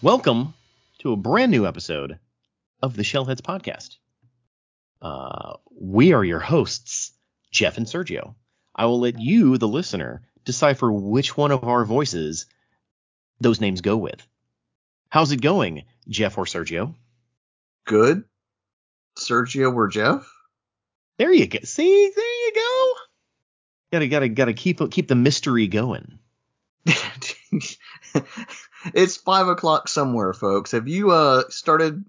Welcome to a brand new episode of the Shellheads Podcast. Uh, we are your hosts, Jeff and Sergio. I will let you, the listener, decipher which one of our voices those names go with. How's it going, Jeff or Sergio? Good. Sergio or Jeff? There you go. See, there you go. Gotta, gotta, gotta keep keep the mystery going. it's five o'clock somewhere, folks. Have you uh started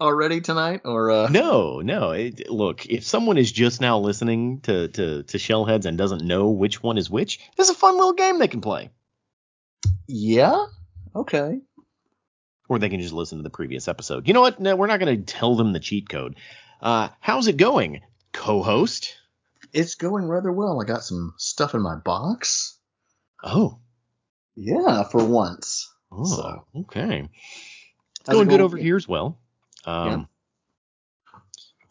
already tonight or uh No, no. It, look, if someone is just now listening to, to to Shellheads and doesn't know which one is which, there's a fun little game they can play. Yeah? Okay. Or they can just listen to the previous episode. You know what? No, we're not going to tell them the cheat code. Uh, how's it going, co-host? It's going rather well. I got some stuff in my box. Oh, Yeah, for once. Oh, So, okay. It's going it good over here as well. Um,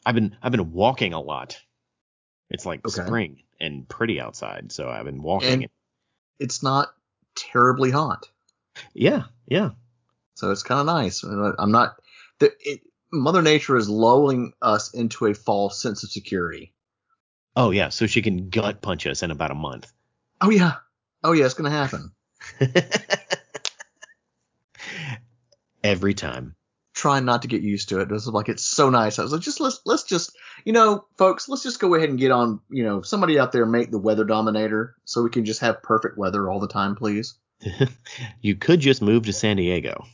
I've been I've been walking a lot. It's like Okay. spring and pretty outside, so I've been walking. And it's not terribly hot. yeah, yeah. So it's kind of nice. I'm not. The, it, Mother Nature is lulling us into a false sense of security. Oh yeah, so she can gut punch us in about a month. Oh yeah. Oh yeah, it's gonna happen. Every time. Trying not to get used to it. It's like it's so nice. I was like, just let's let's just you know, folks, let's just go ahead and get on. You know, somebody out there make the weather dominator so we can just have perfect weather all the time, please. you could just move to San Diego.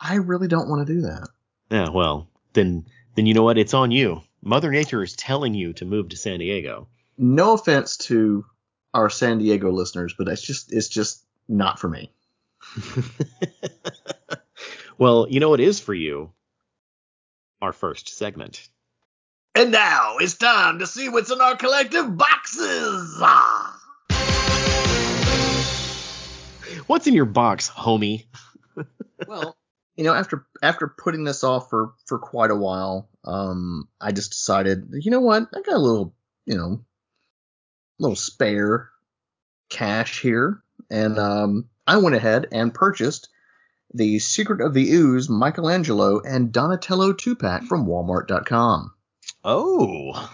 I really don't want to do that. Yeah, well, then then you know what? It's on you. Mother Nature is telling you to move to San Diego. No offense to our San Diego listeners, but it's just it's just not for me. well, you know what is for you? Our first segment. And now it's time to see what's in our collective boxes. What's in your box, homie? well, you know, after after putting this off for for quite a while, um, I just decided, you know what, I got a little, you know, little spare cash here, and um, I went ahead and purchased the Secret of the Ooze Michelangelo and Donatello two pack from Walmart.com, Oh.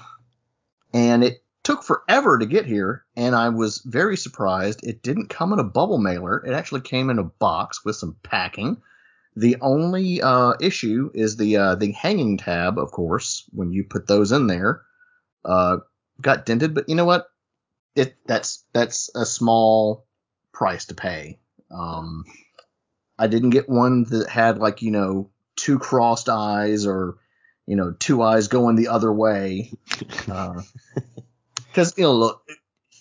and it took forever to get here, and I was very surprised. It didn't come in a bubble mailer; it actually came in a box with some packing. The only uh, issue is the uh, the hanging tab, of course. When you put those in there, uh, got dented. But you know what? It that's that's a small price to pay. Um, I didn't get one that had like you know two crossed eyes or you know two eyes going the other way. Uh, because you know, look,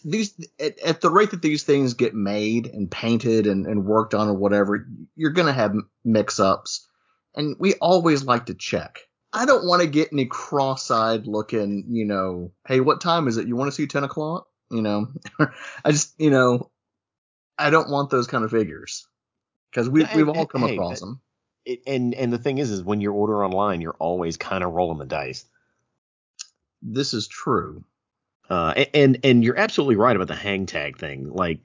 these at, at the rate that these things get made and painted and, and worked on or whatever, you're gonna have mix ups, and we always like to check. I don't want to get any cross-eyed looking, you know, hey, what time is it? You want to see 10 o'clock? You know, I just, you know, I don't want those kind of figures because we, we've and- all come hey, across them. It, and and the thing is, is when you order online, you're always kind of rolling the dice. This is true. Uh, and and you're absolutely right about the hang tag thing. Like,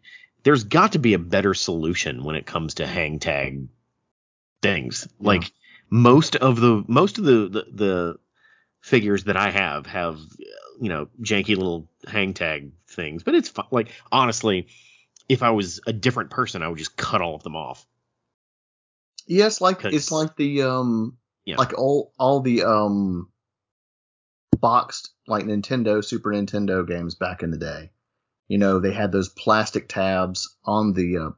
there's got to be a better solution when it comes to hang tag things. Yeah. Like most of the most of the, the the figures that I have have you know janky little hang tag things, but it's fun. like honestly, if I was a different person, I would just cut all of them off. Yes, like it's like the um Yeah. like all all the um boxed like Nintendo Super Nintendo games back in the day. You know, they had those plastic tabs on the uh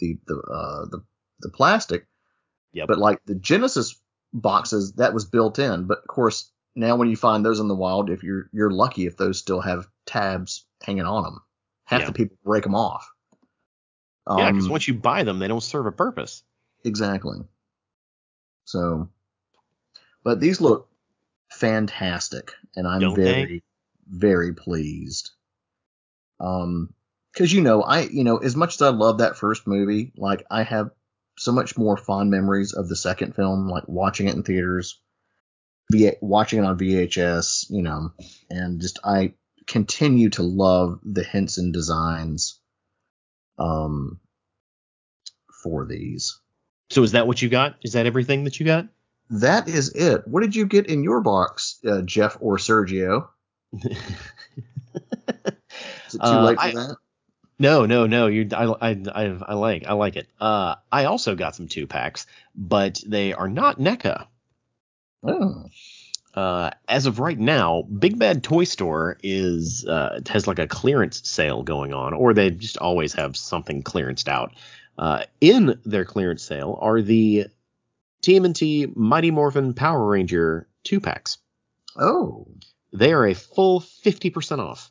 the the uh the the plastic. Yeah. But like the Genesis boxes that was built in, but of course now when you find those in the wild if you're you're lucky if those still have tabs hanging on them. Half Yeah. the people break them off. yeah, because Um, once you buy them, they don't serve a purpose. Exactly. So, but these look fantastic, and I'm Don't they? very, very pleased. Um, because you know, I you know, as much as I love that first movie, like I have so much more fond memories of the second film, like watching it in theaters, v- watching it on VHS, you know, and just I continue to love the Henson designs, um, for these. So is that what you got? Is that everything that you got? That is it. What did you get in your box, uh, Jeff or Sergio? is it too Uh, late for I- that? No, no, no. You, I, I, I, I like, I like it. Uh, I also got some two packs, but they are not NECA. Oh. Uh, as of right now, Big Bad Toy Store is uh, has like a clearance sale going on, or they just always have something clearanced out. Uh, in their clearance sale are the TMNT Mighty Morphin Power Ranger two packs. Oh. They are a full fifty percent off.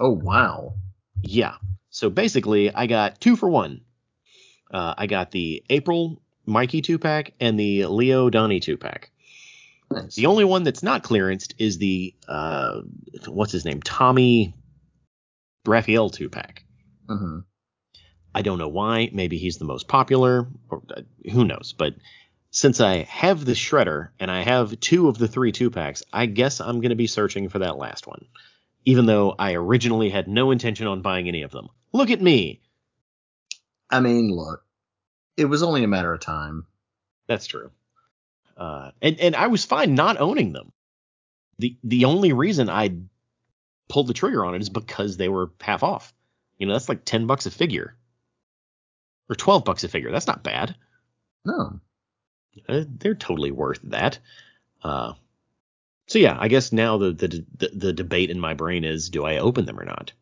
Oh wow. Yeah. So basically, I got two for one. Uh, I got the April Mikey two pack and the Leo Donnie two pack. Nice. The only one that's not clearanced is the uh, what's his name, Tommy Raphael two pack. Mhm. I don't know why. Maybe he's the most popular, or uh, who knows. But since I have the shredder and I have two of the three two packs, I guess I'm going to be searching for that last one. Even though I originally had no intention on buying any of them. Look at me. I mean, look, it was only a matter of time. That's true. Uh, and and I was fine not owning them. The the only reason I pulled the trigger on it is because they were half off. You know, that's like ten bucks a figure, or twelve bucks a figure. That's not bad. No. Uh, they're totally worth that. Uh, so yeah, I guess now the, the the the debate in my brain is: do I open them or not?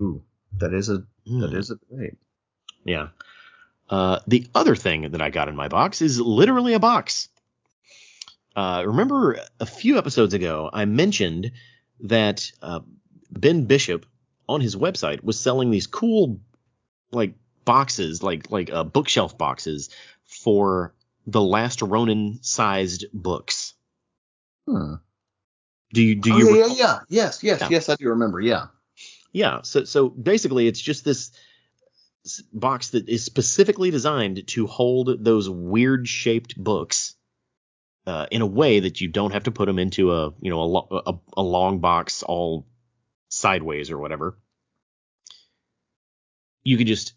Ooh, that is a that Hmm. is a debate. Yeah. Uh, the other thing that I got in my box is literally a box. Uh, remember a few episodes ago, I mentioned that uh, Ben Bishop on his website was selling these cool, like boxes, like like uh, bookshelf boxes for the Last Ronin sized books. Hmm. Do you do oh, you? yeah, yeah, yeah. Yes, yes, Yeah. yes. I do remember. Yeah. Yeah. So so basically, it's just this box that is specifically designed to hold those weird shaped books uh, in a way that you don't have to put them into a you know a, lo- a, a long box all sideways or whatever. You can just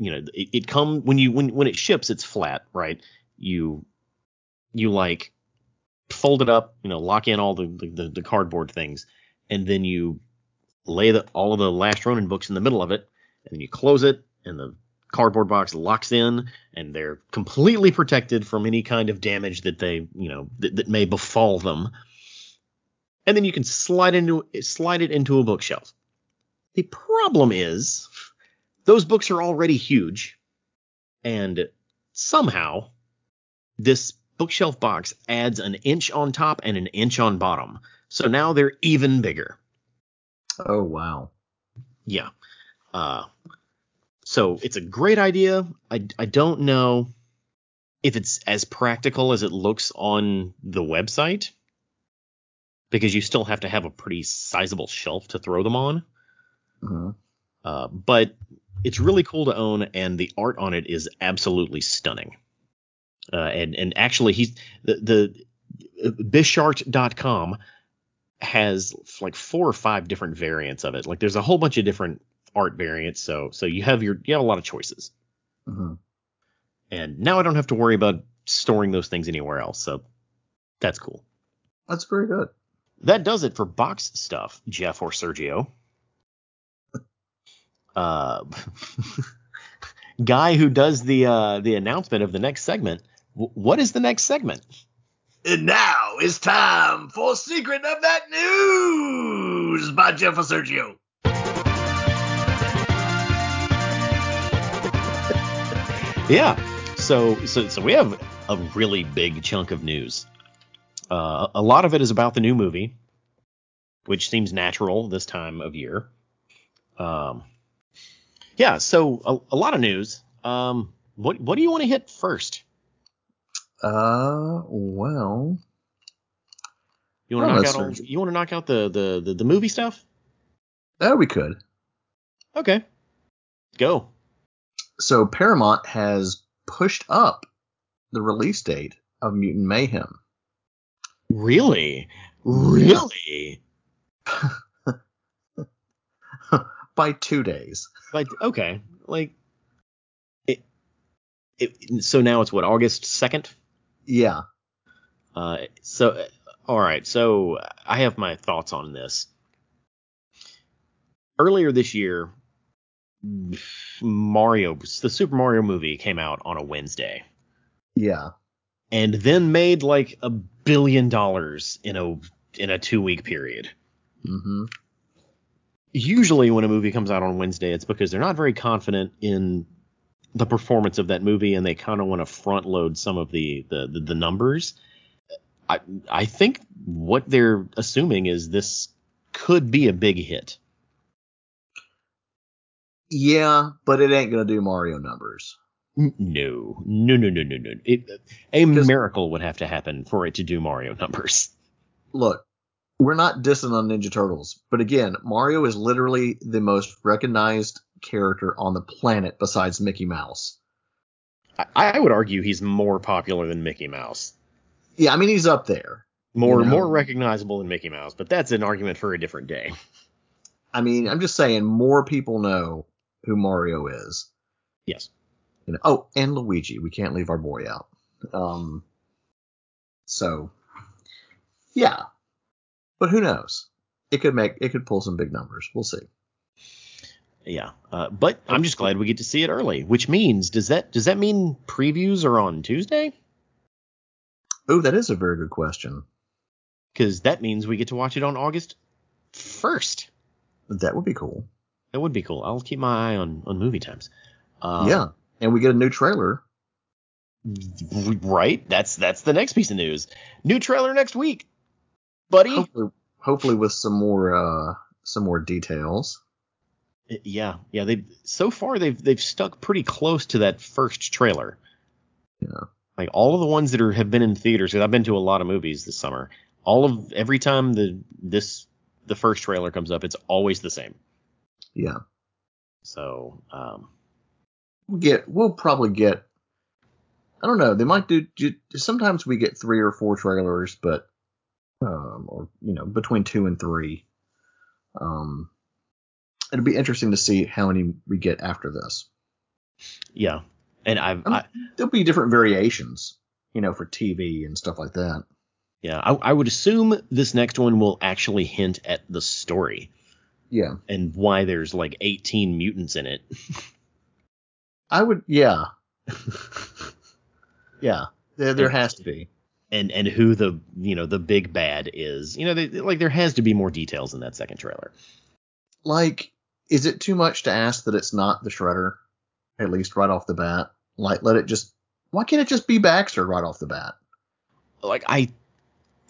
you know it, it come when you when when it ships it's flat right you you like fold it up you know lock in all the the, the cardboard things and then you lay the, all of the Last Ronin books in the middle of it, and then you close it, and the cardboard box locks in, and they're completely protected from any kind of damage that they, you know, that, that may befall them. And then you can slide into slide it into a bookshelf. The problem is, those books are already huge, and somehow this bookshelf box adds an inch on top and an inch on bottom. So now they're even bigger. Oh wow. Yeah. Uh, so it's a great idea. I, I don't know if it's as practical as it looks on the website because you still have to have a pretty sizable shelf to throw them on. Mhm. Uh, but it's really cool to own, and the art on it is absolutely stunning. Uh, and and actually, he's the the Bishart.com has like four or five different variants of it. Like there's a whole bunch of different art variants, so so you have your you have a lot of choices. Mhm. And now I don't have to worry about storing those things anywhere else, so that's cool. That's very good. That does it for box stuff, Jeff or Sergio. Uh, guy who does the uh, the announcement of the next segment. W- what is the next segment? And now it's time for Secret of That News by Jeff Sergio. Yeah. So so so we have a really big chunk of news. Uh, a lot of it is about the new movie, which seems natural this time of year. Um, yeah. So a, a lot of news. Um, what what do you want to hit first? Uh, well, You want to knock out all, you want to knock out the, the the the movie stuff? oh, we could. Okay. Go. So Paramount has pushed up the release date of Mutant Mayhem. Really? Really? by two days. Like okay, like it it, so now it's what August second. Yeah. Uh, so uh, all right. So I have my thoughts on this. Earlier this year, Mario, the Super Mario movie came out on a Wednesday. Yeah. And then made like a billion dollars in a in a two week period. Mm-hmm. Usually, when a movie comes out on Wednesday, it's because they're not very confident in the performance of that movie, and they kind of want to front load some of the, the the, the numbers. I I think what they're assuming is this could be a big hit. Yeah, but it ain't gonna do Mario numbers. No, no, no, no, no, no. It, a miracle would have to happen for it to do Mario numbers. Look, we're not dissing on Ninja Turtles, but again, Mario is literally the most recognized character on the planet besides Mickey Mouse. I, I would argue he's more popular than Mickey Mouse. Yeah, I mean he's up there. More you know? more recognizable than Mickey Mouse, but that's an argument for a different day. I mean, I'm just saying more people know who Mario is. Yes. You know, oh, and Luigi. We can't leave our boy out. Um, so, yeah. But who knows? It could make it could pull some big numbers. We'll see. Yeah, uh, but I'm just glad we get to see it early. Which means does that does that mean previews are on Tuesday? Oh, that is a very good question. Because that means we get to watch it on August first. That would be cool. That would be cool. I'll keep my eye on on movie times. Uh, yeah, and we get a new trailer. Right. That's that's the next piece of news. New trailer next week, buddy. Hopefully, hopefully with some more uh some more details. Yeah, yeah. They so far they've they've stuck pretty close to that first trailer. Yeah. Like all of the ones that are have been in theaters. Cause I've been to a lot of movies this summer. All of every time the this the first trailer comes up, it's always the same. Yeah. So um, we'll get we'll probably get. I don't know. They might do. Sometimes we get three or four trailers, but um, or you know between two and three. Um, it'll be interesting to see how many we get after this. Yeah, and I've I mean, there'll be different variations, you know, for TV and stuff like that. Yeah, I, I would assume this next one will actually hint at the story. Yeah. And why there's like 18 mutants in it. I would, yeah. yeah. There, there has to be. And and who the you know the big bad is. You know, they, like there has to be more details in that second trailer. Like, is it too much to ask that it's not the Shredder? At least right off the bat. Like, let it just. Why can't it just be Baxter right off the bat? Like I,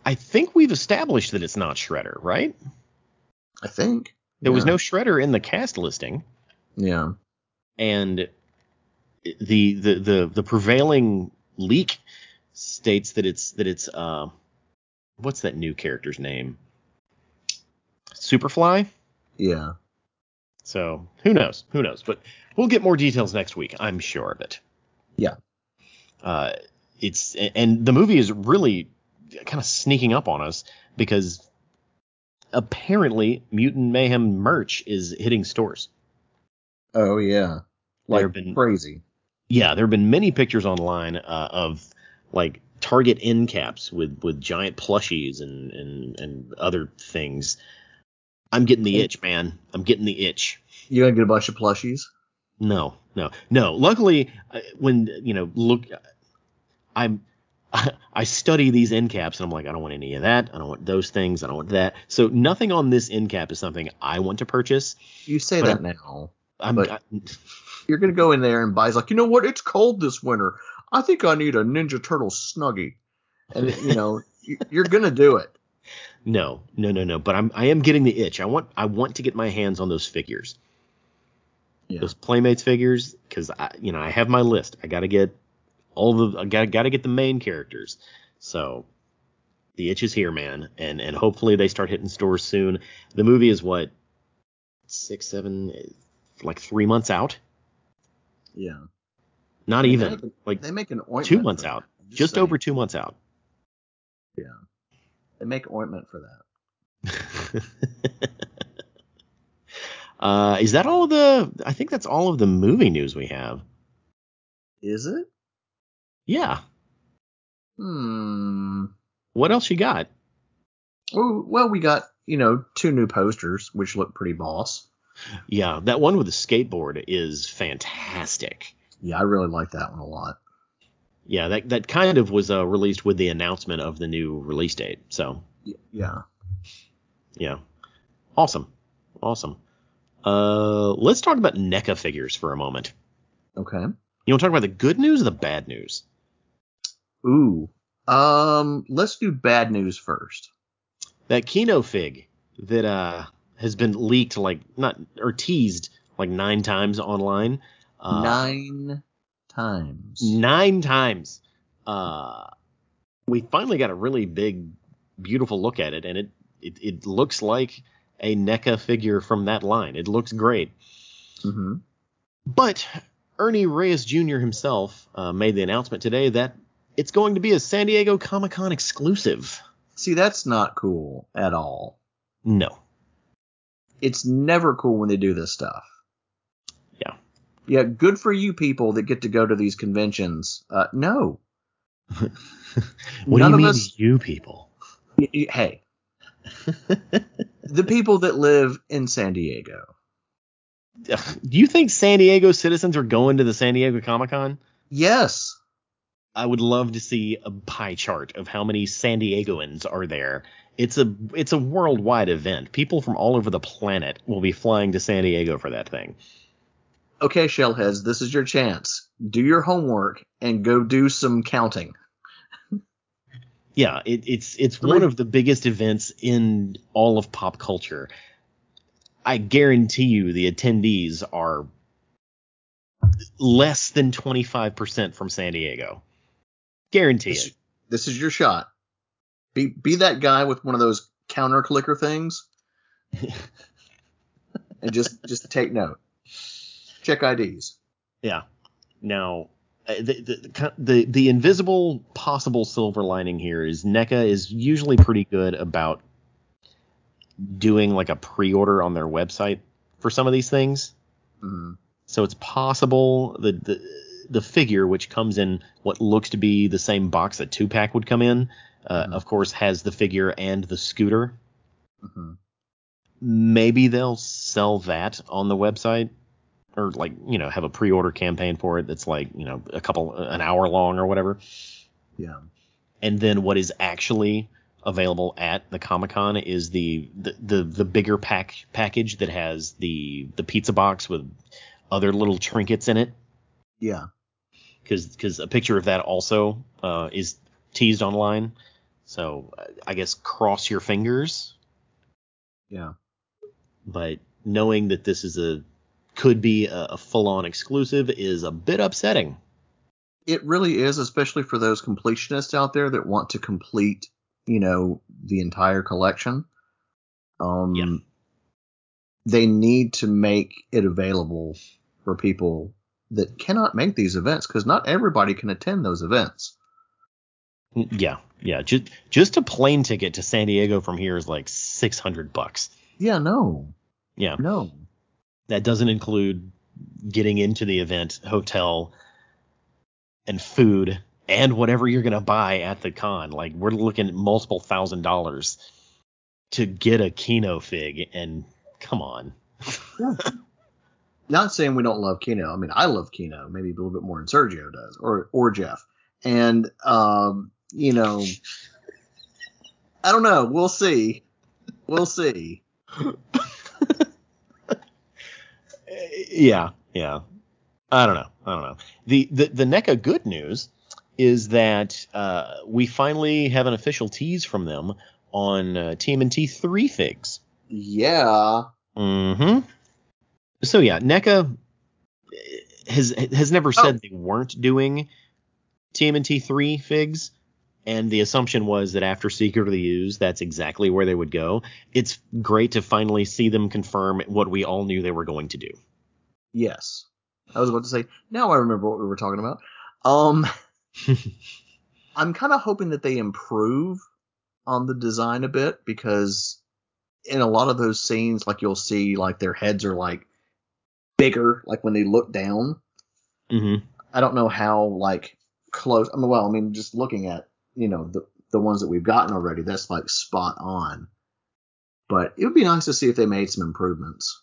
I think we've established that it's not Shredder, right? I think. There yeah. was no Shredder in the cast listing. Yeah. And the the the the prevailing leak states that it's that it's uh what's that new character's name? Superfly? Yeah. So who knows? Who knows? But we'll get more details next week. I'm sure of it. Yeah. Uh, it's and the movie is really kind of sneaking up on us because apparently Mutant Mayhem merch is hitting stores. Oh yeah, like been, crazy. Yeah, there have been many pictures online uh, of like Target end caps with with giant plushies and and and other things. I'm getting the itch, man. I'm getting the itch. You gonna get a bunch of plushies? No, no, no. Luckily, uh, when you know, look, I'm I study these end caps and I'm like, I don't want any of that. I don't want those things. I don't want that. So nothing on this end cap is something I want to purchase. You say that I'm, now. I'm, but I, you're gonna go in there and buy. It's Like, you know what? It's cold this winter. I think I need a Ninja Turtle snuggie. And you know, you're gonna do it. No, no, no, no. But I'm I am getting the itch. I want I want to get my hands on those figures. Yeah. Those Playmates figures, because I you know I have my list. I got to get all the I got got to get the main characters. So the itch is here, man, and and hopefully they start hitting stores soon. The movie is what six, seven, like three months out. Yeah. Not they even like they make an ointment. Two months out. Just, just over two months out. Yeah. They make ointment for that. uh, is that all of the? I think that's all of the movie news we have. Is it? Yeah. Hmm. What else you got? Oh, well, we got you know two new posters which look pretty boss. Yeah, that one with the skateboard is fantastic. Yeah, I really like that one a lot. Yeah, that that kind of was uh, released with the announcement of the new release date. So Yeah. yeah, awesome, awesome. Uh, let's talk about NECA figures for a moment. Okay. You want to talk about the good news or the bad news? Ooh. Um. Let's do bad news first. That Keno fig that uh has been leaked like not or teased like nine times online. Uh, Nine times. nine times. Uh, we finally got a really big, beautiful look at it, and it it, it looks like a NECA figure from that line. It looks great. hmm But Ernie Reyes Jr. himself uh, made the announcement today that it's going to be a San Diego Comic Con exclusive. See, that's not cool at all. No. It's never cool when they do this stuff. Yeah. Good for you people that get to go to these conventions. Uh, no. What None do you mean, us- you people? Y- y- Hey, the people that live in San Diego. Do you think San Diego citizens are going to the San Diego Comic Con? Yes. I would love to see a pie chart of how many San Diegoans are there. It's a it's a worldwide event. People from all over the planet will be flying to San Diego for that thing. Okay, Shellheads, this is your chance. Do your homework and go do some counting. Yeah, it, it's it's one of the biggest events in all of pop culture. I guarantee you the attendees are less than 25% from San Diego. Guarantee This, it. this is your shot. Be be that guy with one of those counter clicker things, and just just take note. Check IDs. Yeah. Now, uh, the, the the the invisible possible silver lining here is NECA is usually pretty good about doing like a pre-order on their website for some of these things. Mhm. So it's possible the the the figure, which comes in what looks to be the same box that two pack would come in, uh, Mhm. of course has the figure and the scooter. Mhm. Maybe they'll sell that on the website, or like you know have a pre-order campaign for it that's like you know a couple an hour long or whatever. Yeah. And then what is actually available at the Comic Con is the, the the the bigger pack package that has the the pizza box with other little trinkets in it. Yeah. because because a picture of that also uh, is teased online. So I guess cross your fingers. Yeah. But knowing that this is a could be a, a full on exclusive is a bit upsetting. It really is, especially for those completionists out there that want to complete, you know, the entire collection. Um, Yeah. They need to make it available for people that cannot make these events because not everybody can attend those events. Yeah, yeah. Just just a plane ticket to San Diego from here is like six hundred bucks. Yeah, no, Yeah, no. That doesn't include getting into the event, hotel, and food, and whatever you're gonna buy at the con. Like we're looking at multiple thousand dollars to get a Keno fig, and come on. Not saying we don't love Keno. I mean, I love Keno, maybe a little bit more than Sergio does, or or Jeff. And um, you know, I don't know. We'll see. We'll see. Yeah, yeah. I don't know. I don't know. The the the NECA good news is that uh, we finally have an official tease from them on uh, TMNT three figs. Yeah. Mm-hmm. So yeah, NECA has has never said Oh. they weren't doing TMNT three figs, and the assumption was that after Secret of the Ooze, that's exactly where they would go. It's great to finally see them confirm what we all knew they were going to do. Yes. I was about to say. Now I remember what we were talking about. Um, I'm kind of hoping that they improve on the design a bit because in a lot of those scenes, like you'll see, like their heads are like bigger, like when they look down. hmm I don't know how like close. I mean, well, I mean, just looking at you know the the ones that we've gotten already, that's like spot on. But it would be nice to see if they made some improvements.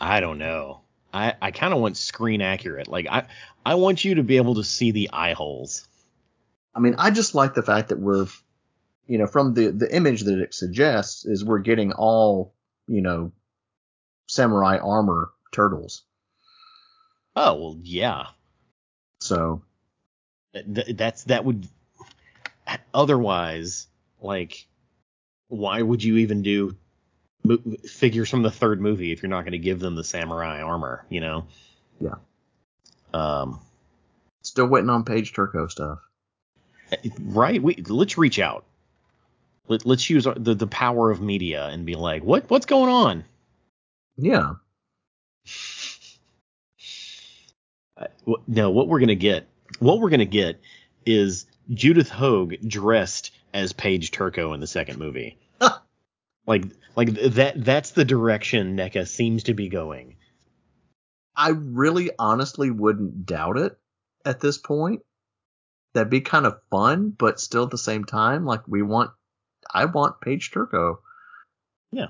I don't know. I, I kind of want screen accurate. Like I I want you to be able to see the eye holes. I mean, I just like the fact that we're, you know, from the the image that it suggests is we're getting all, you know, samurai armor turtles. Oh well, yeah. So Th- that's that would otherwise like why would you even do mo- figures from the third movie if you're not going to give them the samurai armor? You know. Yeah. Um. still waiting on Paige Turco stuff. Right. We let's reach out. Let, let's use our, the the power of media and be like, what what's going on? Yeah. Uh, wh- no, what we're gonna get, what we're gonna get is Judith Hoag dressed as Paige Turco in the second movie. Like like that that's the direction NECA seems to be going. I really honestly wouldn't doubt it at this point. That'd be kind of fun, but still at the same time, like we want, I want Paige Turco. Yeah.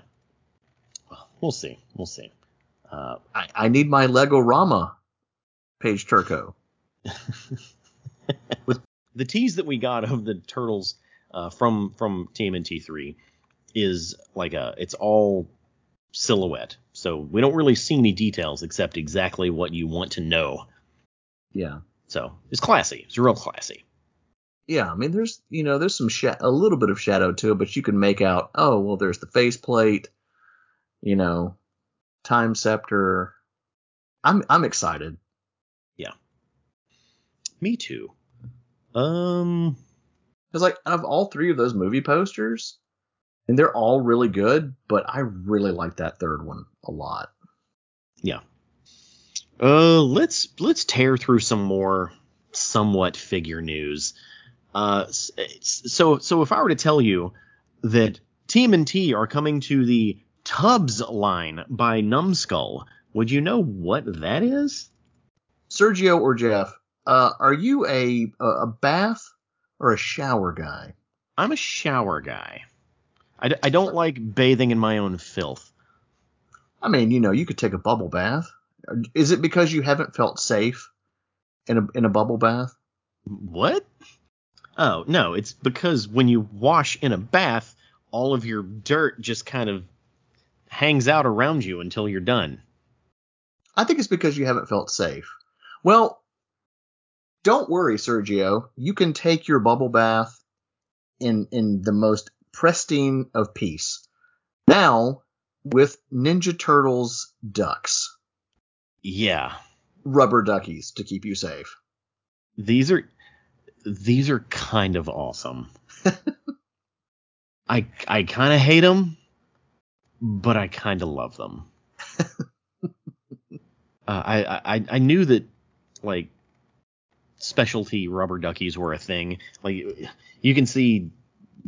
Well, we'll see. We'll see. Uh, I, I need my Lego Rama Paige Turco. the tease that we got of the turtles uh, from from TMNT three is like a it's all silhouette, so we don't really see any details except exactly what you want to know. Yeah. So it's classy. It's real classy. Yeah, I mean, there's you know, there's some sha- a little bit of shadow to it, but you can make out. Oh, well, there's the faceplate, you know, time scepter. I'm I'm excited. Yeah. Me too. Um, Because like out of all three of those movie posters, and they're all really good, but I really like that third one a lot. yeah. Uh, let's let's tear through some more somewhat figure news. Uh, so so if I were to tell you that TMNT are coming to the Tubbz line by Numskull, would you know what that is? Sergio or Jeff, uh, are you a a bath or a shower guy? I'm a shower guy. I, I don't like bathing in my own filth. I mean, you know, you could take a bubble bath. Is it because you haven't felt safe in a in a bubble bath? What? Oh, no, it's because when you wash in a bath, all of your dirt just kind of hangs out around you until you're done. I think it's because you haven't felt safe. Well, don't worry, Sergio. You can take your bubble bath in in the most pristine of peace. Now with Ninja Turtles ducks, Yeah. rubber duckies to keep you safe. These are these are kind of awesome. I I kind of hate them, but I kind of love them. uh, I, I I knew that like specialty rubber duckies were a thing. Like you can see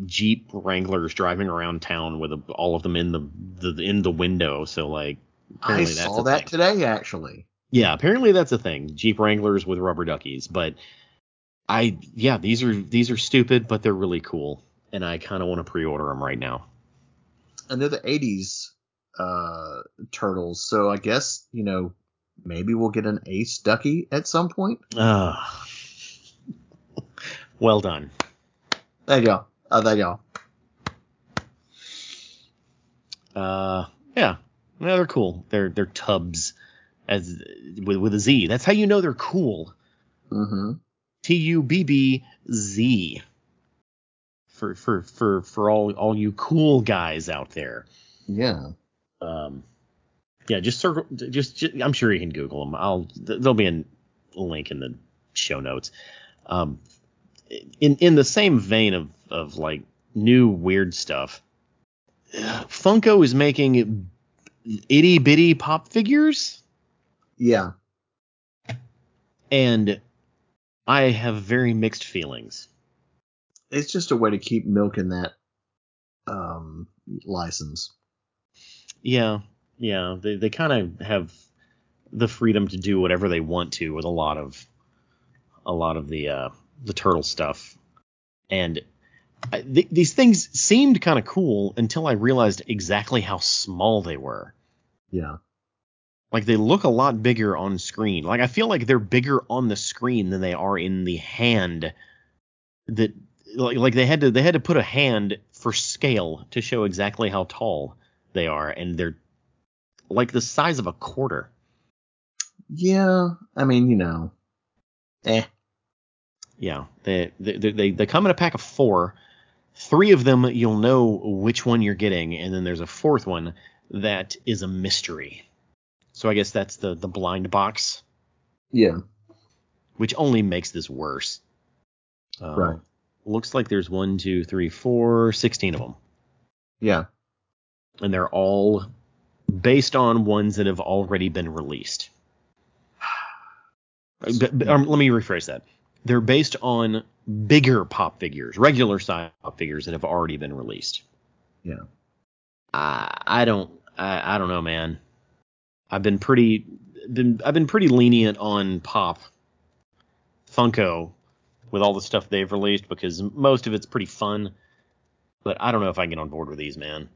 Jeep Wranglers driving around town with a, all of them in the, the in the window. So like I that's saw that thing. today actually. Yeah, apparently that's a thing. Jeep Wranglers with rubber duckies, but I yeah, these are these are stupid, but they're really cool, and I kind of want to pre-order them right now. And they're the 80s uh turtles, so I guess, you know, maybe we'll get an ace ducky at some point. Ah, well done. There you go. Oh, there you go. Uh, yeah, yeah, they're cool. They're they're tubs as with with a Z. That's how you know they're cool. Mm-hmm. T U B B Z. For for for for all all you cool guys out there. Yeah. um, yeah, just circle. Just, just I'm sure you can Google them. I'll th- there'll be a link in the show notes. Um, in in the same vein of of like new weird stuff, Funko is making itty bitty pop figures, Yeah. and I have very mixed feelings. It's just a way to keep milking that um license. Yeah, yeah, they they kind of have the freedom to do whatever they want to with a lot of a lot of the uh, the turtle stuff, and I, th- these things seemed kind of cool until I realized exactly how small they were. Yeah. Like they look a lot bigger on screen. Like I feel like they're bigger on the screen than they are in the hand. That like like they had to they had to put a hand for scale to show exactly how tall they are, and they're like the size of a quarter. Yeah. I mean, you know. Eh. Yeah, they they they, they come in a pack of four. Three of them you'll know which one you're getting, and then there's a fourth one that is a mystery. So I guess that's the the blind box, Yeah. which only makes this worse. Uh, Right. Looks like there's one, two, three, four, sixteen of them, Yeah. and they're all based on ones that have already been released. But- but, um, let me rephrase that. They're based on bigger pop figures, regular size pop figures that have already been released. Yeah. I I don't I, I don't know, man. I've been pretty been I've been pretty lenient on pop Funko with all the stuff they've released because most of it's pretty fun. But I don't know if I can get on board with these, man.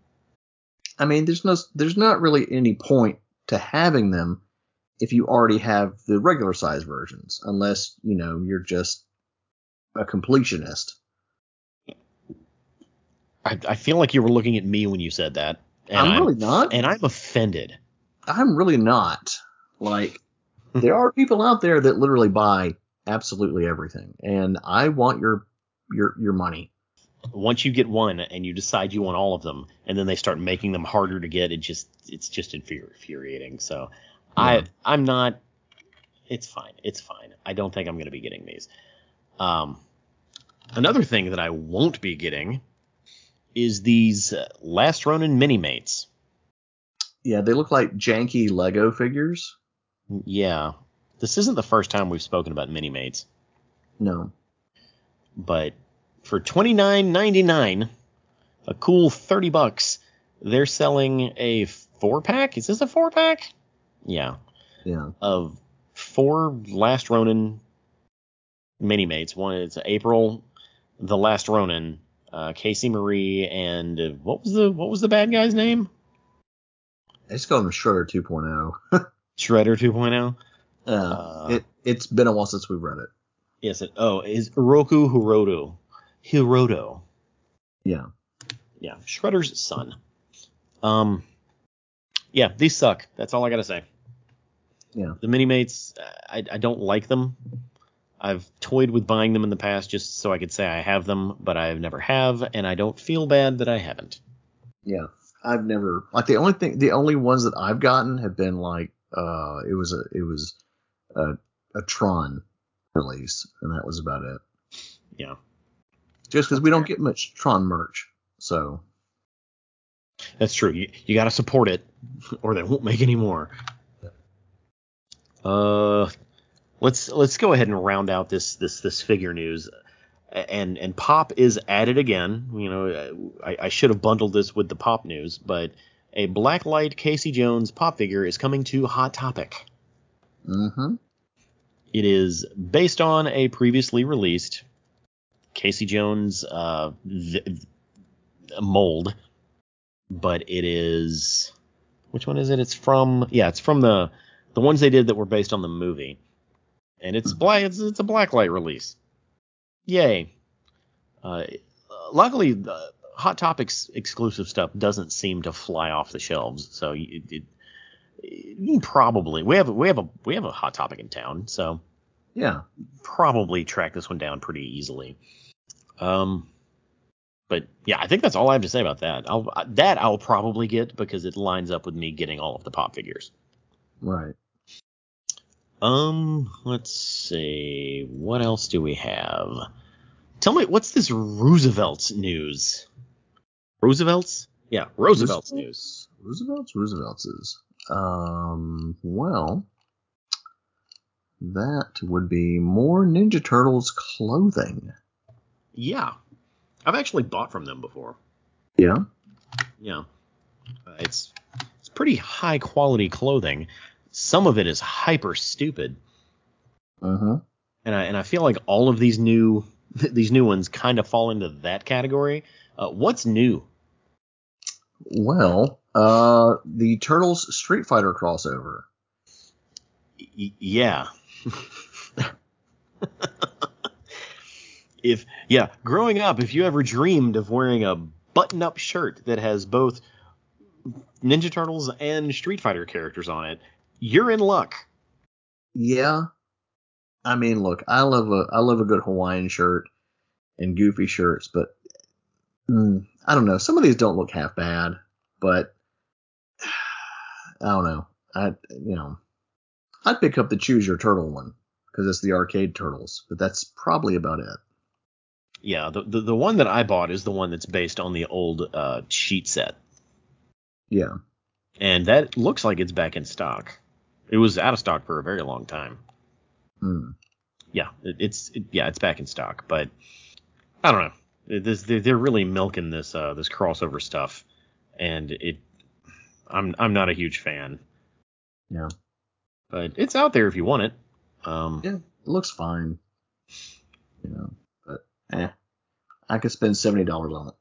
I mean, there's no, there's not really any point to having them if you already have the regular size versions, unless you know you're just a completionist. I, I feel like you were looking at me when you said that. And I'm really not. And I'm offended. I'm really not. Like, there are people out there that literally buy absolutely everything, and I want your your your money. Once you get one and you decide you want all of them, and then they start making them harder to get, it just it's just infuri- infuriating. So Yeah. I I'm not. It's fine. It's fine. I don't think I'm going to be getting these. Um, another thing that I won't be getting is these uh, Last Ronin mini mates. Yeah, they look like janky Lego figures. Yeah, this isn't the first time we've spoken about mini mates, No. but for twenty nine ninety nine, a cool thirty bucks, they're selling a four pack. Is this a four pack? Yeah, Yeah. of four Last Ronin mini mates. One is April, the Last Ronin, uh, Casey Marie, and uh, what was the what was the bad guy's name? I just call him Shredder 2.0. Shredder 2.0. Uh, Uh, it it's been a while since we've read it. Yes, it, oh, is Roku Hiroto. Hiroto. Yeah. Yeah, Shredder's son. Um, yeah, these suck. That's all I gotta say. Yeah. The mini mates, I, I don't like them. I've toyed with buying them in the past just so I could say I have them, but I never have, and I don't feel bad that I haven't. Yeah. I've never like the only thing the only ones that I've gotten have been like uh it was a it was a, a Tron release and that was about it. Yeah. Just because we don't get much Tron merch. So That's true. You, you got to support it, or they won't make any more. Uh, let's let's go ahead and round out this this this figure news. And and pop is at it again. You know, I, I should have bundled this with the pop news, but a blacklight Casey Jones pop figure is coming to Hot Topic. mm-hmm. It is based on a previously released Casey Jones uh, v- mold, but it is which one is it? It's from yeah, it's from the the ones they did that were based on the movie, and it's black. It's, it's a blacklight release. Yay! Uh, luckily, the Hot Topics exclusive stuff doesn't seem to fly off the shelves, so it, it, you probably we have we have a we have a Hot Topic in town, so Yeah. probably track this one down pretty easily. Um, but yeah, I think that's all I have to say about that. I'll that I'll probably get because it lines up with me getting all of the pop figures. Right. Um, let's see. What else do we have? Tell me, what's this Roosevelt's news? Roosevelt's? Yeah, Roosevelt's news. Roosevelt's Roosevelt's is. Um well that would be more Ninja Turtles clothing. Yeah, I've actually bought from them before. Yeah. Yeah, Uh, it's it's pretty high quality clothing. Some of it is hyper stupid, Mm-hmm. and I and I feel like all of these new these new ones kind of fall into that category. Uh, what's new? Well, uh, the Turtles Street Fighter crossover. Y- yeah. if yeah, growing up, if you ever dreamed of wearing a button-up shirt that has both Ninja Turtles and Street Fighter characters on it, you're in luck. Yeah. I mean, look, I love a I love a good Hawaiian shirt and goofy shirts, but mm, I don't know. Some of these don't look half bad, but I don't know. I you know, I'd pick up the Choose Your Turtle one because it's the arcade turtles, but that's probably about it. Yeah, the, the the one that I bought is the one that's based on the old uh, sheet set, Yeah. and that looks like it's back in stock. It was out of stock for a very long time. Mm. Yeah, it, it's it, yeah, it's back in stock, but I don't know. This, they're, really milking this uh, this crossover stuff, and it I'm I'm not a huge fan. Yeah. but it's out there if you want it. Um, Yeah. It looks fine. You know, but eh. I could spend seventy dollars on it.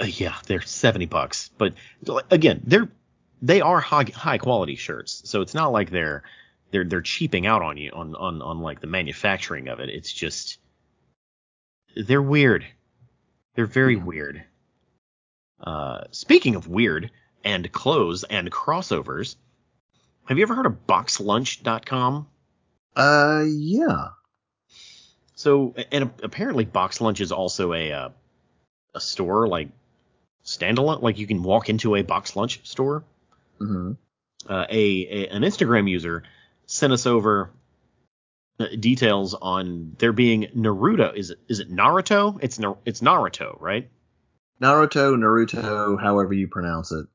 Uh, yeah, they're seventy bucks, but again, they're they are high high quality shirts, so it's not like they're they're they're cheaping out on you on on on like the manufacturing of it. It's just they're weird. They're very Yeah. weird. Uh, speaking of weird and clothes and crossovers, have you ever heard of BoxLunch.com? Uh, yeah. So, and apparently Box Lunch is also a uh, a store like standalone, like you can walk into a Box Lunch store. Hmm Uh, a, a an Instagram user sent us over uh, details on there being Naruto. Is it is it Naruto? It's it's Naruto, right? Naruto, Naruto, however you pronounce it.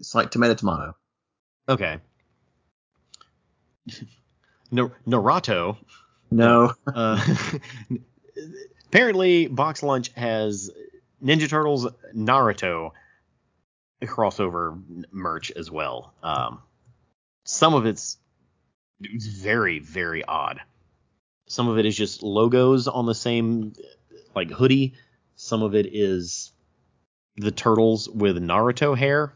It's like tomato, tomato. Okay. Na- Naruto No. Uh, apparently, Box Lunch has Ninja Turtles Naruto crossover merch as well. Um, some of it's very, very odd. Some of it is just logos on the same like hoodie. Some of it is the turtles with Naruto hair.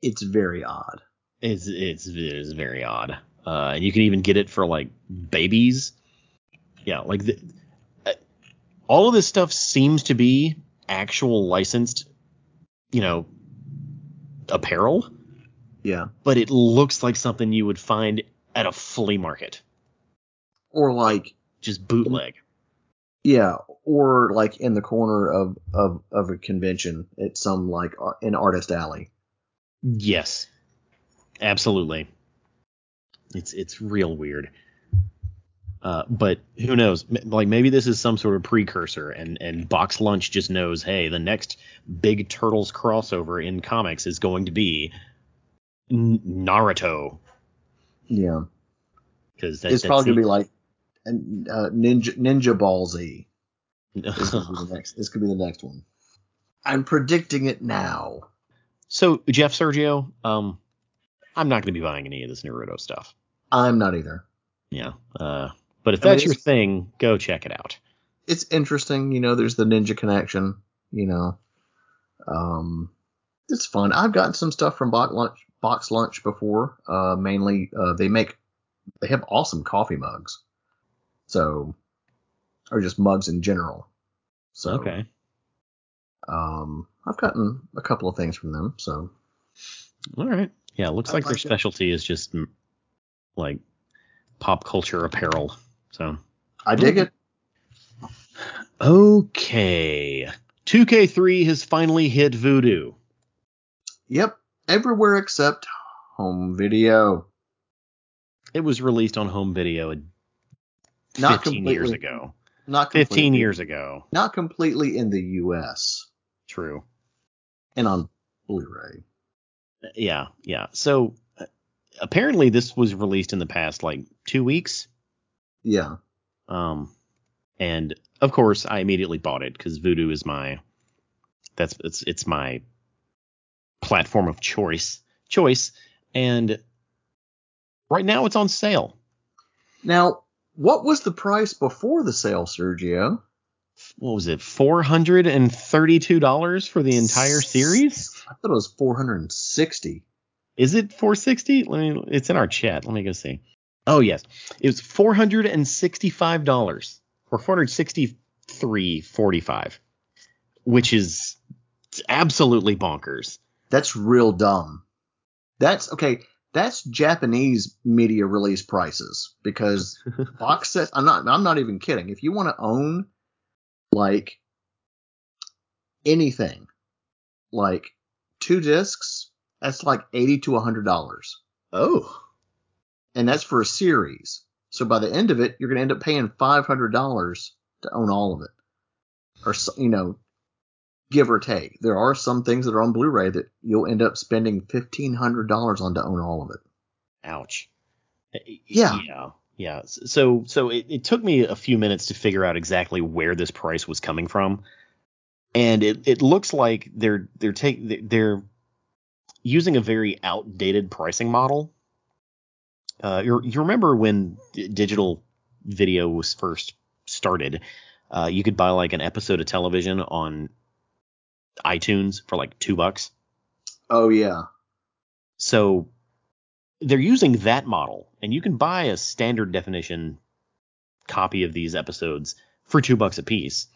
It's very odd. It's it's it is very odd. Uh, and you can even get it for like babies. Yeah, like the, uh, all of this stuff seems to be actual licensed, you know, apparel, Yeah. but it looks like something you would find at a flea market, Or like, just bootleg. yeah, or like in the corner of of of a convention at some like an artist alley. Yes, absolutely. It's it's real weird. Uh, but who knows? M- Like maybe this is some sort of precursor, and and Box Lunch just knows, hey, the next big Turtles crossover in comics is going to be N- Naruto, Yeah. because it's probably gonna be like uh, Ninja Ninja Ball Z. This could be the next. This could be the next one. I'm predicting it now. so Jeff Sergio, um, I'm not going to be buying any of this Naruto stuff. I'm not either. Yeah. Uh, but if I mean, that's your thing, go check it out. It's interesting, you know. There's the Ninja connection, you know. Um, it's fun. I've gotten some stuff from Box Lunch, Box Lunch before. Uh, mainly, uh, they make they have awesome coffee mugs. So, or just mugs in general. So, Okay. um, I've gotten a couple of things from them. So, All right. Yeah, it looks I like their it. specialty is just like pop culture apparel. So I dig it. okay, 2K3 has finally hit Vudu. Yep, everywhere except home video. It was released on home video Not 15 years ago. Not 15 completely- years ago. Not completely in the U.S. True. and on Blu-ray. Yeah, yeah. So uh, apparently this was released in the past like 2 weeks. Yeah, Um, and of course, I immediately bought it because Vudu is my that's it's it's my platform of choice choice, and right now it's on sale. Now, What was the price before the sale, Sergio? What was it? Four hundred and thirty-two dollars for the entire series. I thought it was 460. Is it 460? Let me. It's in our chat. Let me go see. Oh yes, it was 465 dollars or 463.45, which is absolutely bonkers. That's real dumb. That's okay. That's Japanese media release prices because box sets. I'm not. I'm not even kidding. If you want to own like anything, like two discs, that's like eighty to hundred dollars, Oh, and that's for a series. So by the end of it, you're going to end up paying five hundred dollars to own all of it, or you know, give or take. There are some things that are on Blu-ray that you'll end up spending fifteen hundred dollars on to own all of it. ouch. Eh, yeah. Yeah. Yeah. So so it, it took me a few minutes to figure out exactly where this price was coming from. And it, it looks like they're they're take they're using a very outdated pricing model. Uh, you you remember when d- digital video was first started? Uh, you could buy like an episode of television on iTunes for like two bucks. Oh yeah. So they're using that model, and you can buy a standard definition copy of these episodes for two bucks a piece.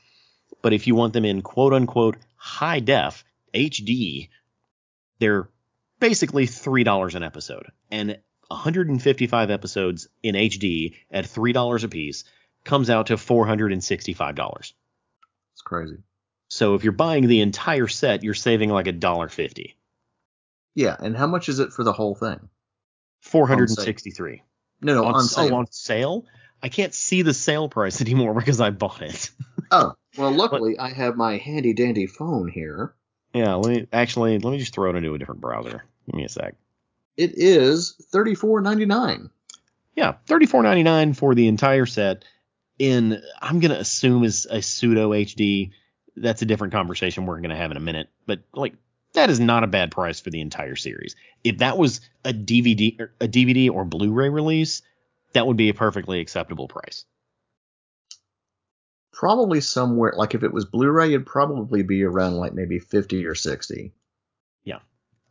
But if you want them in quote unquote high def HD, they're basically three dollars an episode, and 155 episodes in HD at three dollars a piece comes out to four hundred and sixty-five dollars. It's crazy. So if you're buying the entire set, you're saving like a dollar fifty. Yeah, and how much is it for the whole thing? Four hundred and sixty-three. No, no, on, on oh, sale. on sale. I can't see the sale price anymore because I bought it. Oh, well, luckily I have my handy dandy phone here. yeah, let me actually let me just throw it into a different browser. Give me a sec. It is thirty four ninety nine. Yeah, thirty four ninety nine for the entire set. In I'm gonna assume is a pseudo HD. That's a different conversation we're gonna have in a minute. But like that is not a bad price for the entire series. If that was a DVD or er, a DVD or Blu-ray release, that would be a perfectly acceptable price. Probably somewhere like if it was Blu-ray, it'd probably be around like maybe fifty or sixty. Yeah.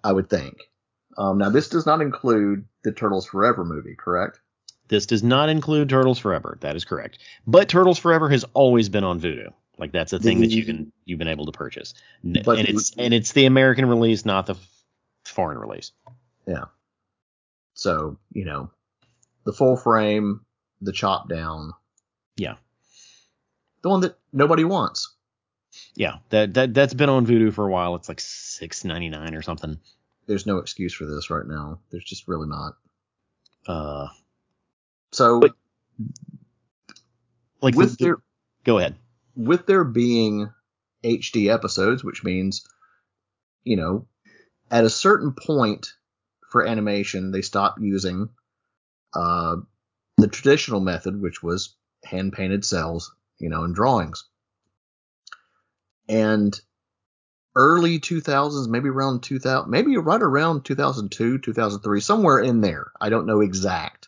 I would think. Um, now this does not include the Turtles Forever movie, correct? This does not include Turtles Forever. That is correct. But Turtles Forever has always been on Vudu. Like that's a thing that you can you've been able to purchase. But and it's and it's the American release, not the foreign release. Yeah. So you know, the full frame, the chop down, Yeah. the one that nobody wants. Yeah. That that that's been on Vudu for a while. It's like six ninety nine or something. There's no excuse for this right now. There's just really not. Uh So But- like with the- there go ahead. with there being HD episodes, which means, you know, at a certain point for animation, they stop using uh, the traditional method, which was hand painted cells, you know, and drawings. And early 2000s, maybe around 2000, maybe right around 2002, 2003, somewhere in there. I don't know exact.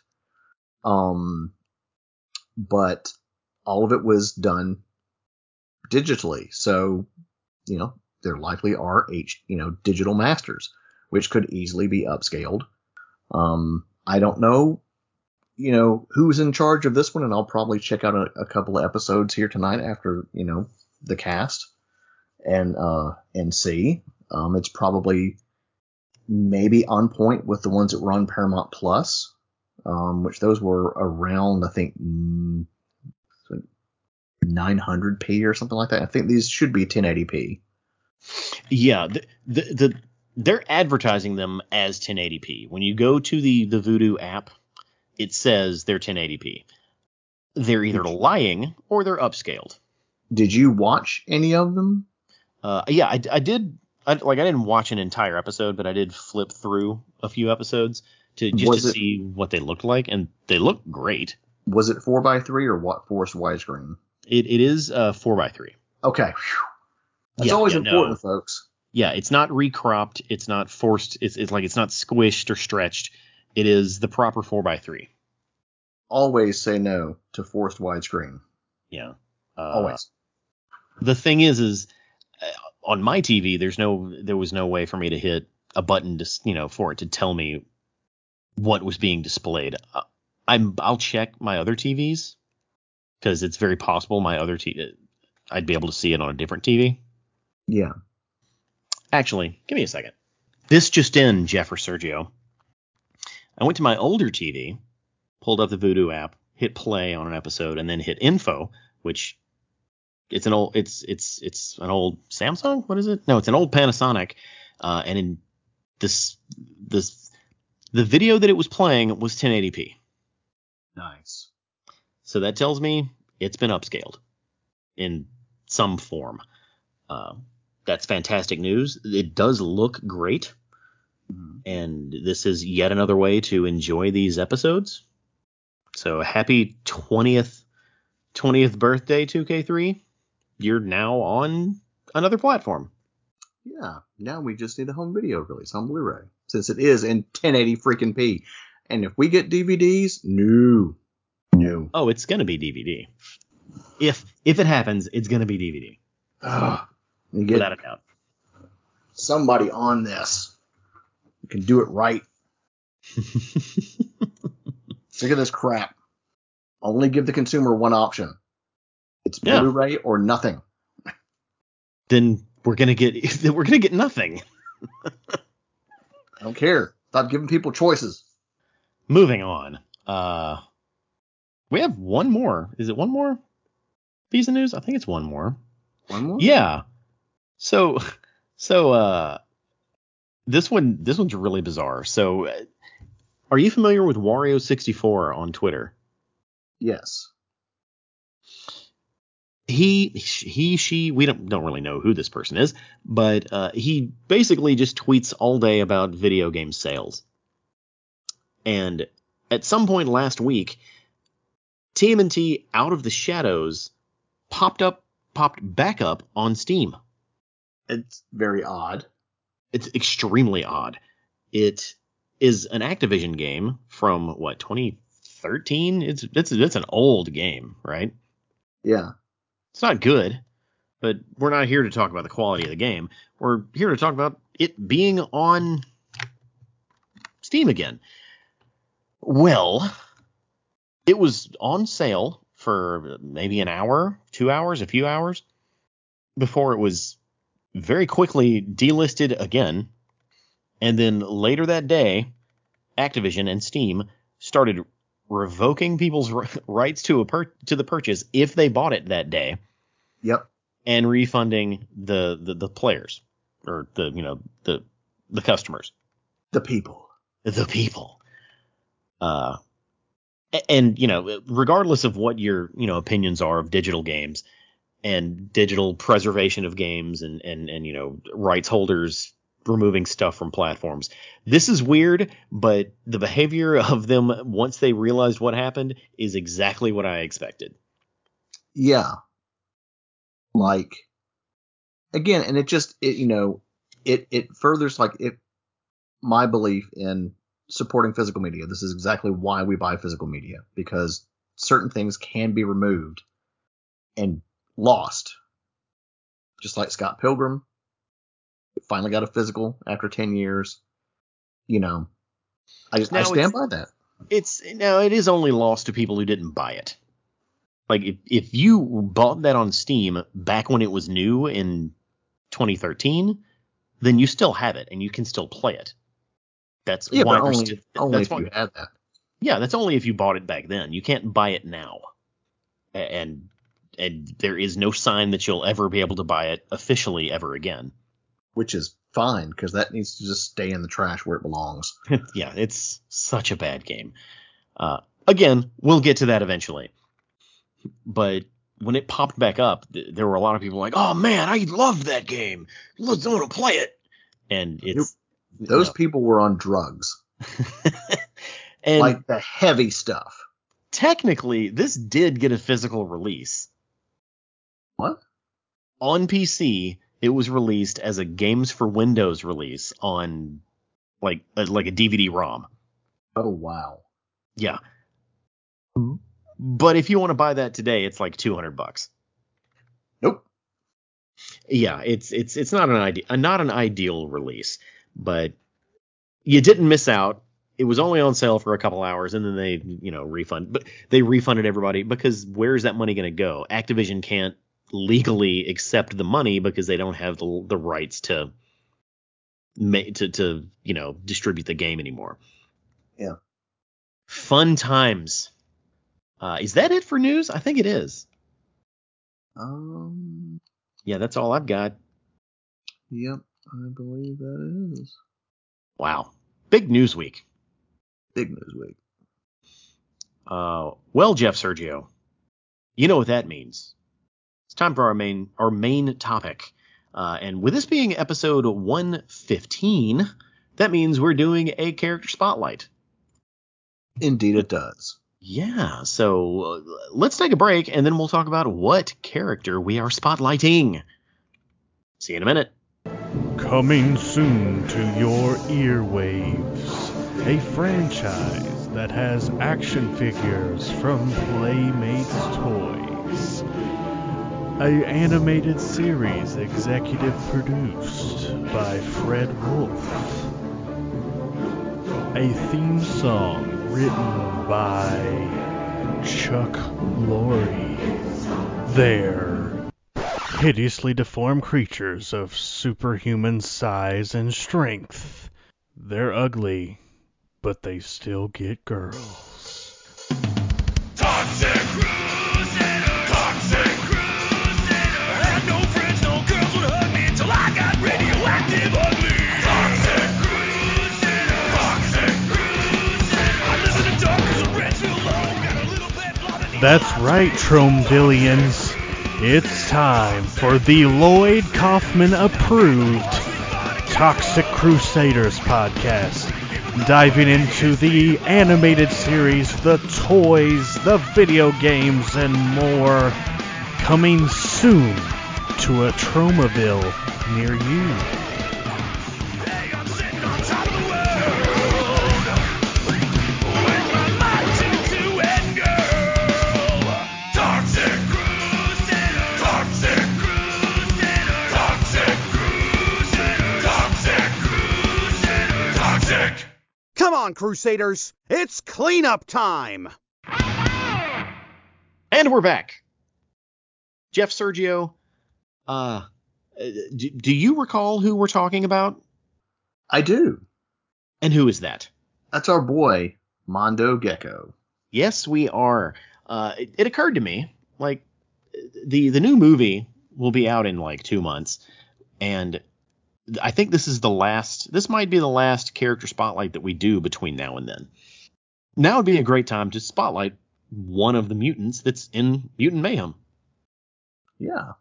Um, but all of it was done digitally. So, you know, there likely are H, you know, digital masters, which could easily be upscaled. Um, I don't know, you know, who's in charge of this one, and I'll probably check out a, a couple of episodes here tonight after, you know, the cast and, uh, and see. Um, it's probably maybe on point with the ones that were on Paramount Plus, um, which those were around, I think, mm, 900p or something like that. I think these should be 1080p. Yeah, the, the the they're advertising them as 1080p. When you go to the the Vudu app, it says they're 1080p. They're either lying or they're upscaled. Did you watch any of them? Uh, yeah, I, I did. I, like I didn't watch an entire episode, but I did flip through a few episodes to just Was to it- see what they looked like, and they look great. Was it 4x3 or what forced widescreen? It it is uh four by three. Okay. Whew. That's Yeah, always yeah, no. important, folks. Yeah, it's not recropped. It's not forced. It's it's like it's not squished or stretched. It is the proper four by three. always say no to forced widescreen. Yeah. Uh, Always. the thing is is on my TV there's no there was no way for me to hit a button to you know for it to tell me what was being displayed. Uh, I'm I'll check my other TVs because it's very possible my other TV I'd be able to see it on a different TV. Yeah. Actually, give me a second. This just in, Jeff or Sergio. I went to my older TV, pulled up the Vudu app, hit play on an episode, and then hit info, which it's an old it's it's it's an old Samsung. What is it? No, it's an old Panasonic. Uh, and in this this the video that it was playing was 1080p. Nice. So that tells me it's been upscaled in some form. Uh, that's fantastic news. It does look great, Mhm. and this is yet another way to enjoy these episodes. So happy 20th 20th birthday 2K3. You're now on another platform. Yeah. Now we just need a home video release on Blu-ray since it is in 1080 freaking p. And if we get DVDs, no, no. Oh, it's going to be DVD. If if it happens, it's going to be DVD get without a doubt. somebody on this can do it right. Sick of this crap. Only give the consumer one option. It's Yeah. Blu-ray or nothing. then we're going to get we're to get nothing. I don't care. Stop giving people choices. Moving on. Uh, we have one more. Is it one more of news? I think it's one more. One more. Yeah. So, so uh, this one this one's really bizarre. So, uh, are you familiar with Wario64 on Twitter? Yes. He he she we don't don't really know who this person is, but uh, he basically just tweets all day about video game sales. And at some point last week, TMNT Out of the Shadows popped up popped back up on Steam. It's very odd. It's extremely odd. It is an Activision game from what 2013. It's it's it's an old game, right? Yeah. It's not good, but we're not here to talk about the quality of the game. We're here to talk about it being on Steam again. Well, it was on sale for maybe an hour, two hours, a few hours before it was very quickly delisted again. And then later that day, Activision and Steam started revoking people's r- rights to a pur- to the purchase if they bought it that day Yep. and refunding the, the the players or the you know the the customers The people. the people uh and you know regardless of what your you know opinions are of digital games and digital preservation of games and and and you know rights holders removing stuff from platforms this is weird but the behavior of them once they realized what happened is exactly what i expected Yeah. Like again, and it just it you know it it furthers like it my belief in supporting physical media. This is exactly why we buy physical media because certain things can be removed and lost. Just like Scott Pilgrim finally got a physical after 10 years. You know, I just I stand by that. It's now it is only lost to people who didn't buy it. Like if if you bought that on Steam back when it was new in 2013, then you still have it and you can still play it. That's Yeah, why only, st- only that's if why, you have that. yeah, that's only if you bought it back then. You can't buy it now. And and there is no sign that you'll ever be able to buy it officially ever again. Which is fine because that needs to just stay in the trash where it belongs. yeah, it's such a bad game. Uh, again, we'll get to that eventually. But when it popped back up, th- there were a lot of people like, "Oh man, I love that game. Let's want to play it." And it's Those no. people were on drugs, and like the heavy stuff. technically, this did get a physical release What? on PC. It was released as a Games for Windows release on like uh, like a DVD-ROM. Oh wow. Yeah. But if you want to buy that today, it's like 200 bucks. Nope. Yeah, it's it's it's not an idea not an ideal release, but you didn't miss out. It was only on sale for a couple hours, and then they you know refund, but they refunded everybody because where's that money going to go? Activision can't legally accept the money because they don't have the the rights to to to you know distribute the game anymore. Yeah. Fun times. Uh, is that it for news? I think it is. Um. Yeah, that's all I've got. Yep, I believe that is. Wow, big news week. Big news week. Uh, well, Jeff Sergio, you know what that means. It's time for our main our main topic. Uh, and with this being episode 115, that means we're doing a character spotlight. Indeed, it does. Yeah, so uh, let's take a break and then we'll talk about what character we are spotlighting. See you in a minute. Coming soon to your earwaves, a franchise that has action figures from Playmates Toys. A animated series executive produced by Fred Wolf. A theme song written by Chuck Lorre. They're hideously deformed creatures of superhuman size and strength. They're ugly, but they still get girls. That's right, Tromvillians. It's time for the Lloyd Kaufman approved Toxic Crusaders podcast. Diving into the animated series, the toys, the video games, and more. Coming soon to a Tromaville near you. Come on, Crusaders! It's cleanup time! And we're back. Jeff Sergio, uh, do, do you recall who we're talking about? I do. And who is that? That's our boy, Mondo Gecko. Yes, we are. Uh, it, it occurred to me, like, the the new movie will be out in like two months, and I think this is the last. This might be the last character spotlight that we do between now and then. Now would be a great time to spotlight one of the mutants that's in Mutant Mayhem, Yeah.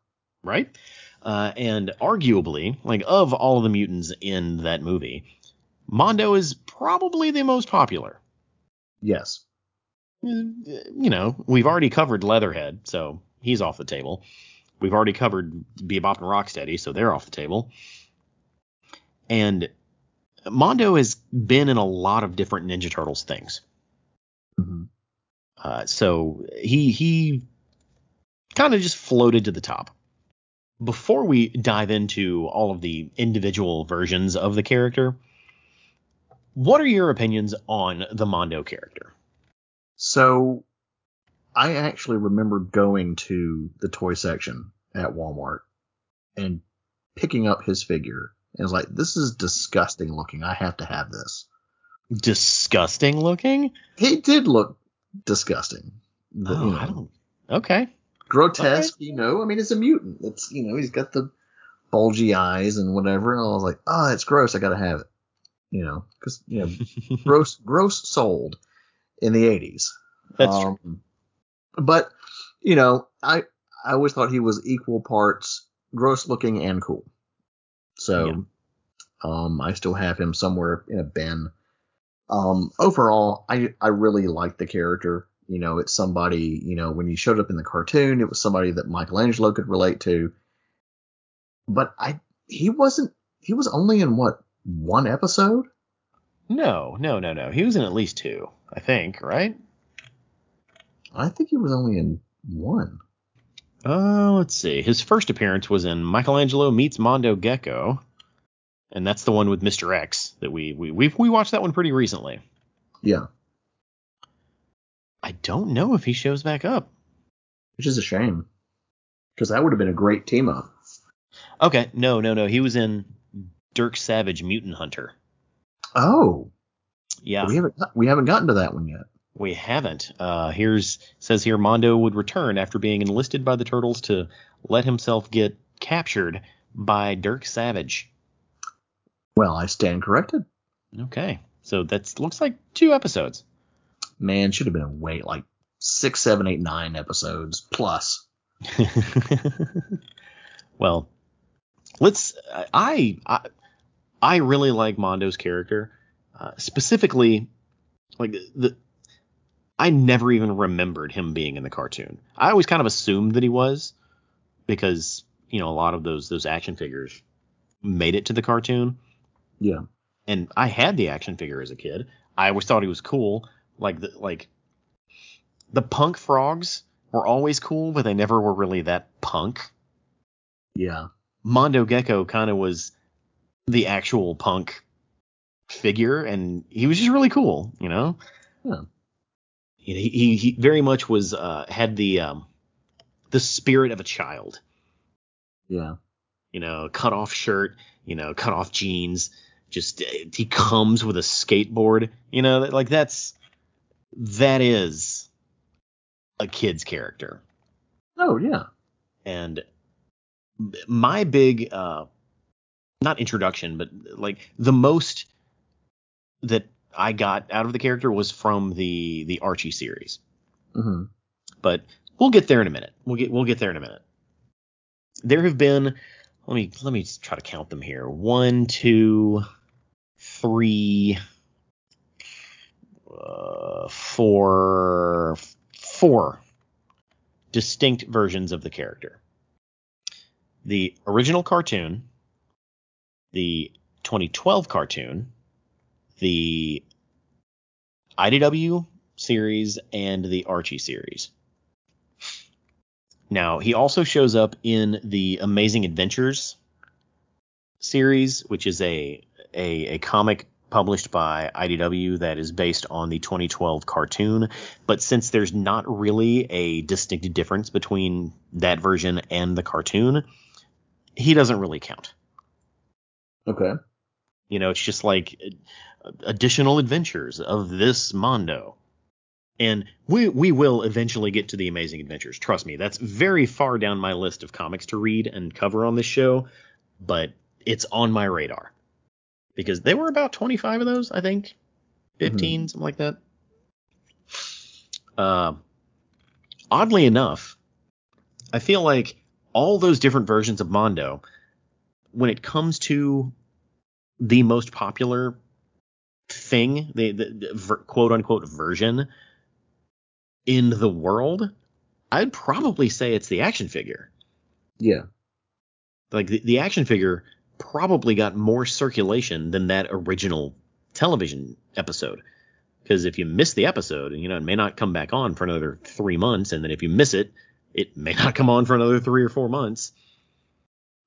right? Uh, and arguably, like of all of the mutants in that movie, Mondo is probably the most popular. Yes. you know, we've already covered Leatherhead, so he's off the table. We've already covered Bebop and Rocksteady, so they're off the table. And Mondo has been in a lot of different Ninja Turtles things. hmm Uh, so he he kind of just floated to the top. Before we dive into all of the individual versions of the character, what are your opinions on the Mondo character? So, I actually remember going to the toy section at Walmart and picking up his figure. And was like, this is disgusting looking. I have to have this. Disgusting looking? He did look disgusting. The- Oh, you know, I don't. Okay. grotesque, you know. I mean, it's a mutant. It's, you know, he's got the bulgy eyes and whatever. And I was like, oh, it's gross. I got to have it. You know, because, you know, gross, gross sold in the 80s. That's true. Um, But you know, I I always thought he was equal parts gross looking and cool. So, um, I still have him somewhere in a bin. Um, overall, I I really like the character. You know, it's somebody. You know, when he showed up in the cartoon, it was somebody that Michelangelo could relate to. But I he wasn't. He was only in what one episode. No, no, no, no. He was in at least two, I think, right? I think he was only in one. Uh, let's see. His first appearance was in Michelangelo Meets Mondo Gecko, and that's the one with Mr. X that we we we we watched that one pretty recently. Yeah, I don't know if he shows back up. which is a shame because that would have been a great team up. Okay, no, no, no. He was in Dirk Savage Mutant Hunter. Oh, Yeah, we haven't we haven't gotten to that one yet. We haven't. Uh, here's says here Mondo would return after being enlisted by the Turtles to let himself get captured by Dirk Savage. Well, I stand corrected. Okay, so that looks like two episodes. Man, should have been a wait like six, seven, eight, nine episodes plus. well, let's. I I I really like Mondo's character, uh, specifically like the. I never even remembered him being in the cartoon. I always kind of assumed that he was, because you know a lot of those those action figures made it to the cartoon, Yeah, and I had the action figure as a kid. I always thought he was cool. Like the like the punk frogs were always cool, but they never were really that punk. yeah, Mondo Gecko kind of was the actual punk figure, and he was just really cool, you know. Yeah. You know, He, he very much was uh, had the um, the spirit of a child. yeah, You know, cut off shirt, you know, cut off jeans. Just uh, he comes with a skateboard. You know, like that's that is a kid's character. Oh yeah, and my big uh not introduction but like the most that i got out of the character was from the the archie series. Hmm but we'll get there in a minute. We'll get we'll get there in a minute. There have been let me let me try to count them here. One two three uh, four four distinct versions of the character. The original cartoon, the 2012 cartoon, the IDW series, and the Archie series. Now, he also shows up in the Amazing Adventures series, which is a a, a comic published by IDW that is based on the 2012 cartoon. But since there's not really a distinct difference between that version and the cartoon, he doesn't really count. okay, You know, it's just like additional adventures of this Mondo. And we we will eventually get to the Amazing Adventures. Trust me, that's very far down my list of comics to read and cover on this show, but it's on my radar. Because there were about 25 of those, I think. 15, something like that. Uh, oddly enough, I feel like all those different versions of Mondo, when it comes to the most popular thing, the, the, the ver, quote unquote version in the world, I'd probably say it's the action figure. yeah, Like the, the action figure probably got more circulation than that original television episode. Because if you miss the episode, you know, it may not come back on for another three months, and then if you miss it, it may not come on for another three or four months.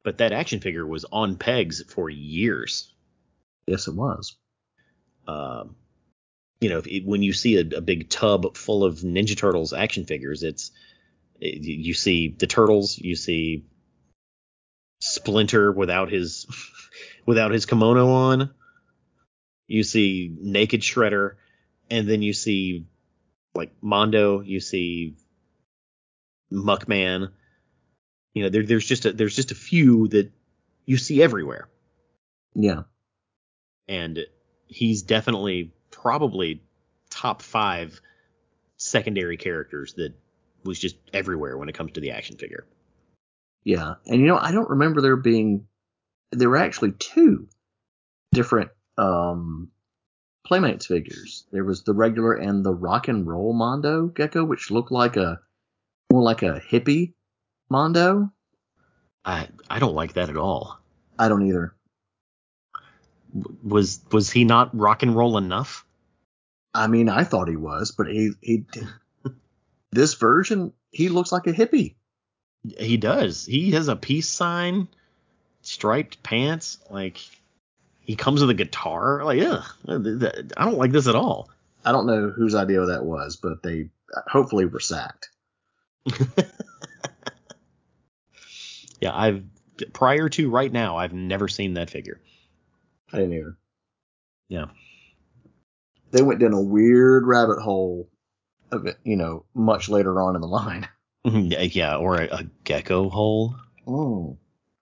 But that action figure was on pegs for years. yes, it was. Um, you know, if it, when you see a, a big tub full of Ninja Turtles action figures, it's it, you see the turtles, you see Splinter without his without his kimono on, you see naked Shredder, and then you see like Mondo, you see Muckman. You know, there, there's just a, there's just a few that you see everywhere Yeah, and he's definitely probably top five secondary characters that was just everywhere when it comes to the action figure. yeah, and you know, I don't remember there being. There were actually two different um Playmates figures. There was the regular and the rock and roll Mondo Gecko, which looked like a more like a hippie Mondo. I I don't like that at all. I don't either. Was was he not rock and roll enough? I mean, I thought he was, but he he this version, he looks like a hippie. He does. He has a peace sign, striped pants. Like he comes with a guitar. Like, yeah, I don't like this at all. I don't know whose idea that was, but they hopefully were sacked. Yeah, I've prior to right now, I've never seen that figure. I didn't either. Yeah. They went down a weird rabbit hole of it, you know, much later on in the line. yeah, or a, a gecko hole. Oh.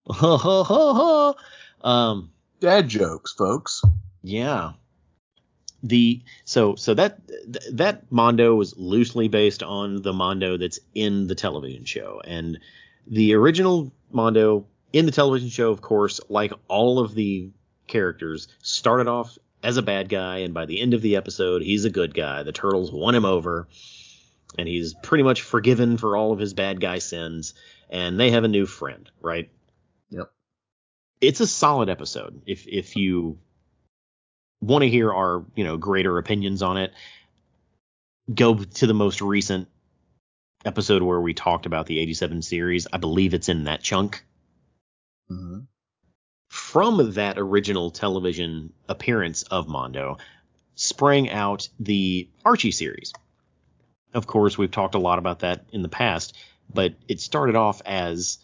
um, Dad jokes, folks. yeah. The so so that that Mondo was loosely based on the Mondo that's in the television show, and the original Mondo in the television show, of course, like all of the characters, started off as a bad guy, and by the end of the episode, he's a good guy. The turtles won him over, and he's pretty much forgiven for all of his bad guy sins, and they have a new friend, right? Yep. It's a solid episode. If if you want to hear our, you know, greater opinions on it, go to the most recent episode where we talked about the 87 series. I believe it's in that chunk. hmm From that original television appearance of Mondo sprang out the Archie series. Of course, we've talked a lot about that in the past, but it started off as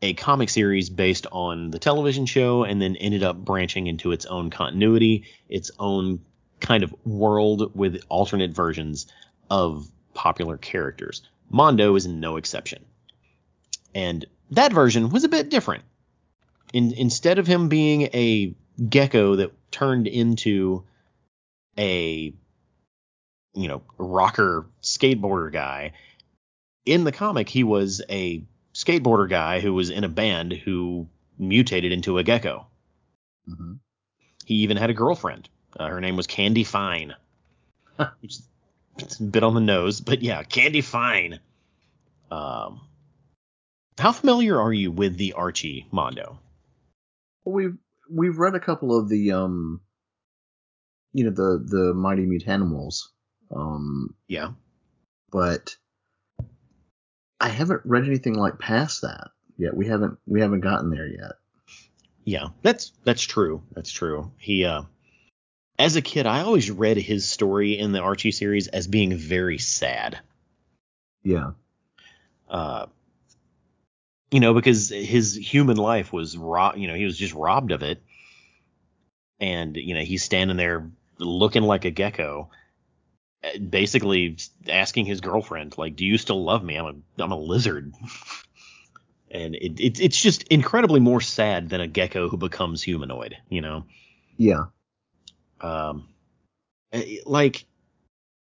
a comic series based on the television show and then ended up branching into its own continuity, its own kind of world with alternate versions of popular characters. Mondo is no exception. And that version was a bit different. In, instead of him being a gecko that turned into a you know rocker skateboarder guy in the comic he was a skateboarder guy who was in a band who mutated into a gecko. Hmm he even had a girlfriend. Uh, her name was candy fine. Which is a bit on the nose but yeah candy fine. Um how familiar are you with the archie mondo Well, we've we've read a couple of the um, you know, the the Mighty Mutanimals, um, yeah but I haven't read anything like past that yet. We haven't we haven't gotten there yet. Yeah, that's that's true. That's true. He uh as a kid, I always read his story in the Archie series as being very sad. Yeah. Uh you know, because his human life was rob you know, he was just robbed of it. And, you know, he's standing there looking like a gecko, uh, basically asking his girlfriend, like, do you still love me? I'm a I'm a lizard. and it, it it's just incredibly more sad than a gecko who becomes humanoid, you know. Yeah. Um, eh, like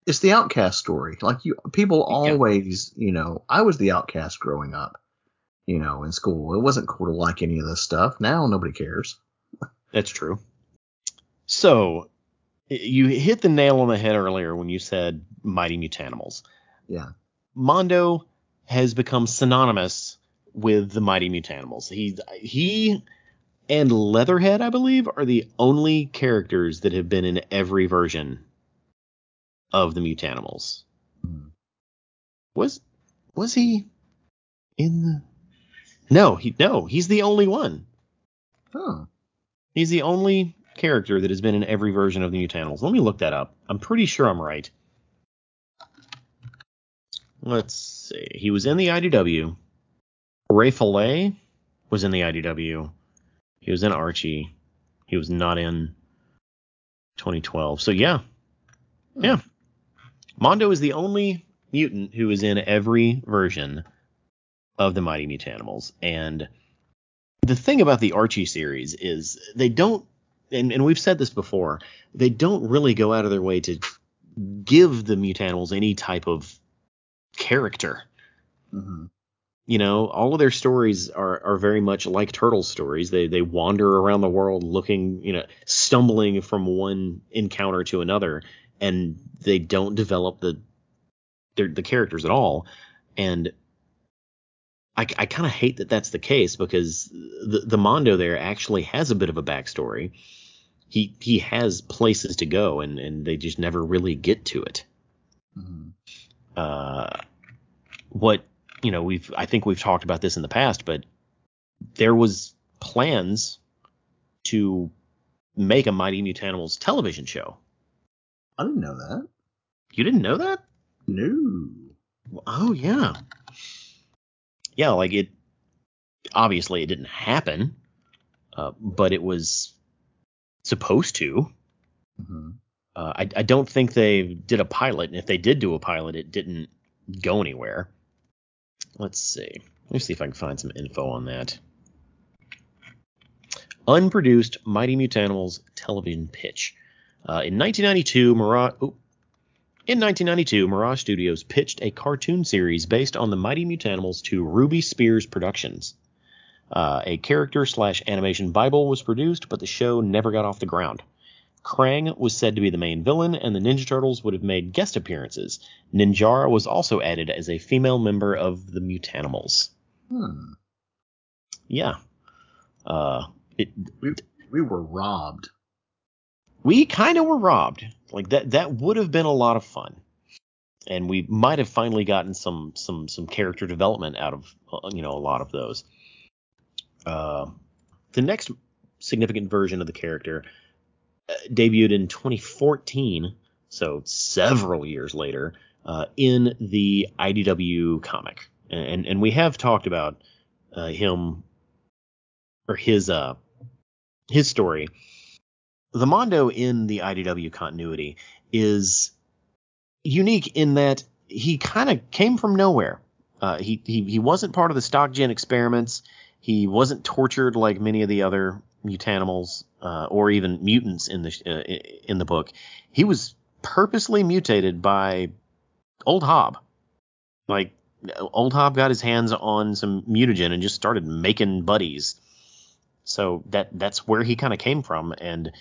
It's the outcast story. Like you people Yeah. always, you know, I was the outcast growing up, you know, in school. It wasn't cool to like any of this stuff. Now nobody cares. that's true. So you hit the nail on the head earlier when you said Mighty Mutanimals. Yeah. Mondo has become synonymous with the Mighty Mutanimals. He he and Leatherhead, I believe, are the only characters that have been in every version of the Mutanimals. Hmm. Was was he in the No, he no, he's the only one. Oh. He's the only character that has been in every version of the Mutanimals. Let me look that up. I'm pretty sure I'm right. Let's see. He was in the IDW. Ray Fillet was in the IDW. He was in Archie. He was not in 2012. So yeah. Hmm. Yeah. Mondo is the only mutant who is in every version of the Mighty Mutanimals. And the thing about the Archie series is they don't and, and we've said this before, they don't really go out of their way to give the Mutanimals any type of character. hmm You know, all of their stories are, are very much like turtle stories. They they wander around the world looking, you know, stumbling from one encounter to another, and they don't develop the their, the characters at all. And I, I kind of hate that that's the case because the the Mondo there actually has a bit of a backstory. He he has places to go, and and they just never really get to it. hmm uh, what you know we've I think we've talked about this in the past, but there was plans to make a Mighty Mutanimals television show. I didn't know that. You didn't know that? No. Oh yeah. Yeah, like it obviously it didn't happen, uh, but it was supposed to. hmm Uh, I, I don't think they did a pilot, and if they did do a pilot, it didn't go anywhere. Let's see. Let me see if I can find some info on that. Unproduced Mighty Mutanimals television pitch. Uh, in 1992, Mirage. Oh, in 1992, Mirage Studios pitched a cartoon series based on the Mighty Mutanimals to Ruby Spears Productions. Uh, a character slash animation Bible was produced, but the show never got off the ground. Krang was said to be the main villain, and the Ninja Turtles would have made guest appearances. Ninjara was also added as a female member of the Mutanimals. Hmm. Yeah. Uh, it, We we were robbed. we kind of were robbed. Like that that would have been a lot of fun. And we might have finally gotten some some some character development out of uh, you know a lot of those. Uh, the next significant version of the character uh, debuted in 2014, so several years later, uh, in the IDW comic, and and we have talked about uh, him or his uh his story. The Mondo in the IDW continuity is unique in that he kind of came from nowhere. Uh, he, he he wasn't part of the StockGen experiments. He wasn't tortured like many of the other mutanimals uh, or even mutants in the uh, in the book. He was purposely mutated by Old Hob. Like Old Hob got his hands on some mutagen and just started making buddies. So that that's where he kind of came from, and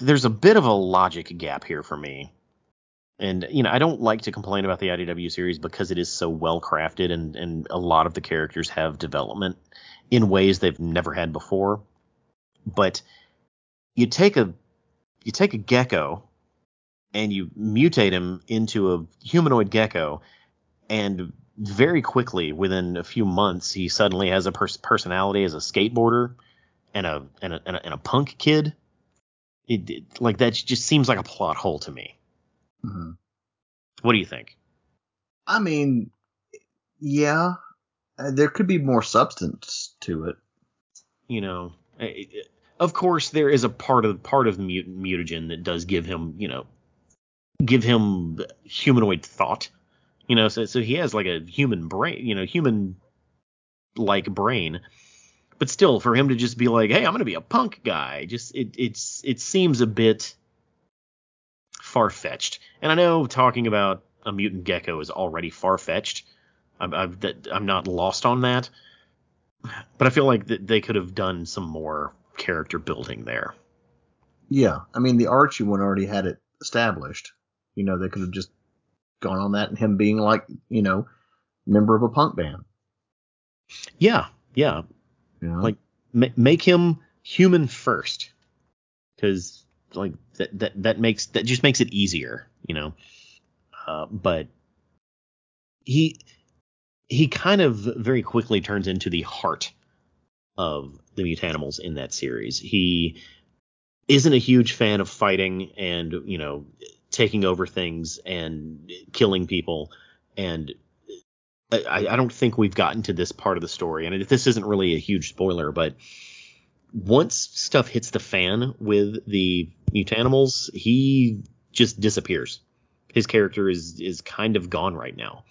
there's a bit of a logic gap here for me. And you know, I don't like to complain about the IDW series because it is so well crafted, and and a lot of the characters have development in ways they've never had before. But you take a you take a gecko and you mutate him into a humanoid gecko, and very quickly, within a few months, he suddenly has a pers- personality as a skateboarder and a and a, and a, and a punk kid. It, it like that just seems like a plot hole to me. hmm What do you think? I mean, yeah, uh, there could be more substance to it. You know, I- I- of course there is a part of part of mutant mutagen that does give him, you know, give him humanoid thought. You know, so so he has like a human brain, you know, human like brain. But still, for him to just be like, "Hey, I'm gonna be a punk guy," just it it's it seems a bit far fetched. And I know talking about a mutant gecko is already far fetched. I'm that, I'm not lost on that, but I feel like that they could have done some more character building there. Yeah, I mean the Archie one already had it established. You know, they could have just gone on that and him being like, you know, member of a punk band. Yeah, yeah, Know? Like- Ma- make him human first, because like that that that makes that just makes it easier, you know. Uh, but he he kind of very quickly turns into the heart of the mutanimals in that series. He isn't a huge fan of fighting and you know taking over things and killing people and I, I don't think we've gotten to this part of the story, and this isn't really a huge spoiler, but once stuff hits the fan with the mutanimals, he just disappears. His character is is kind of gone right now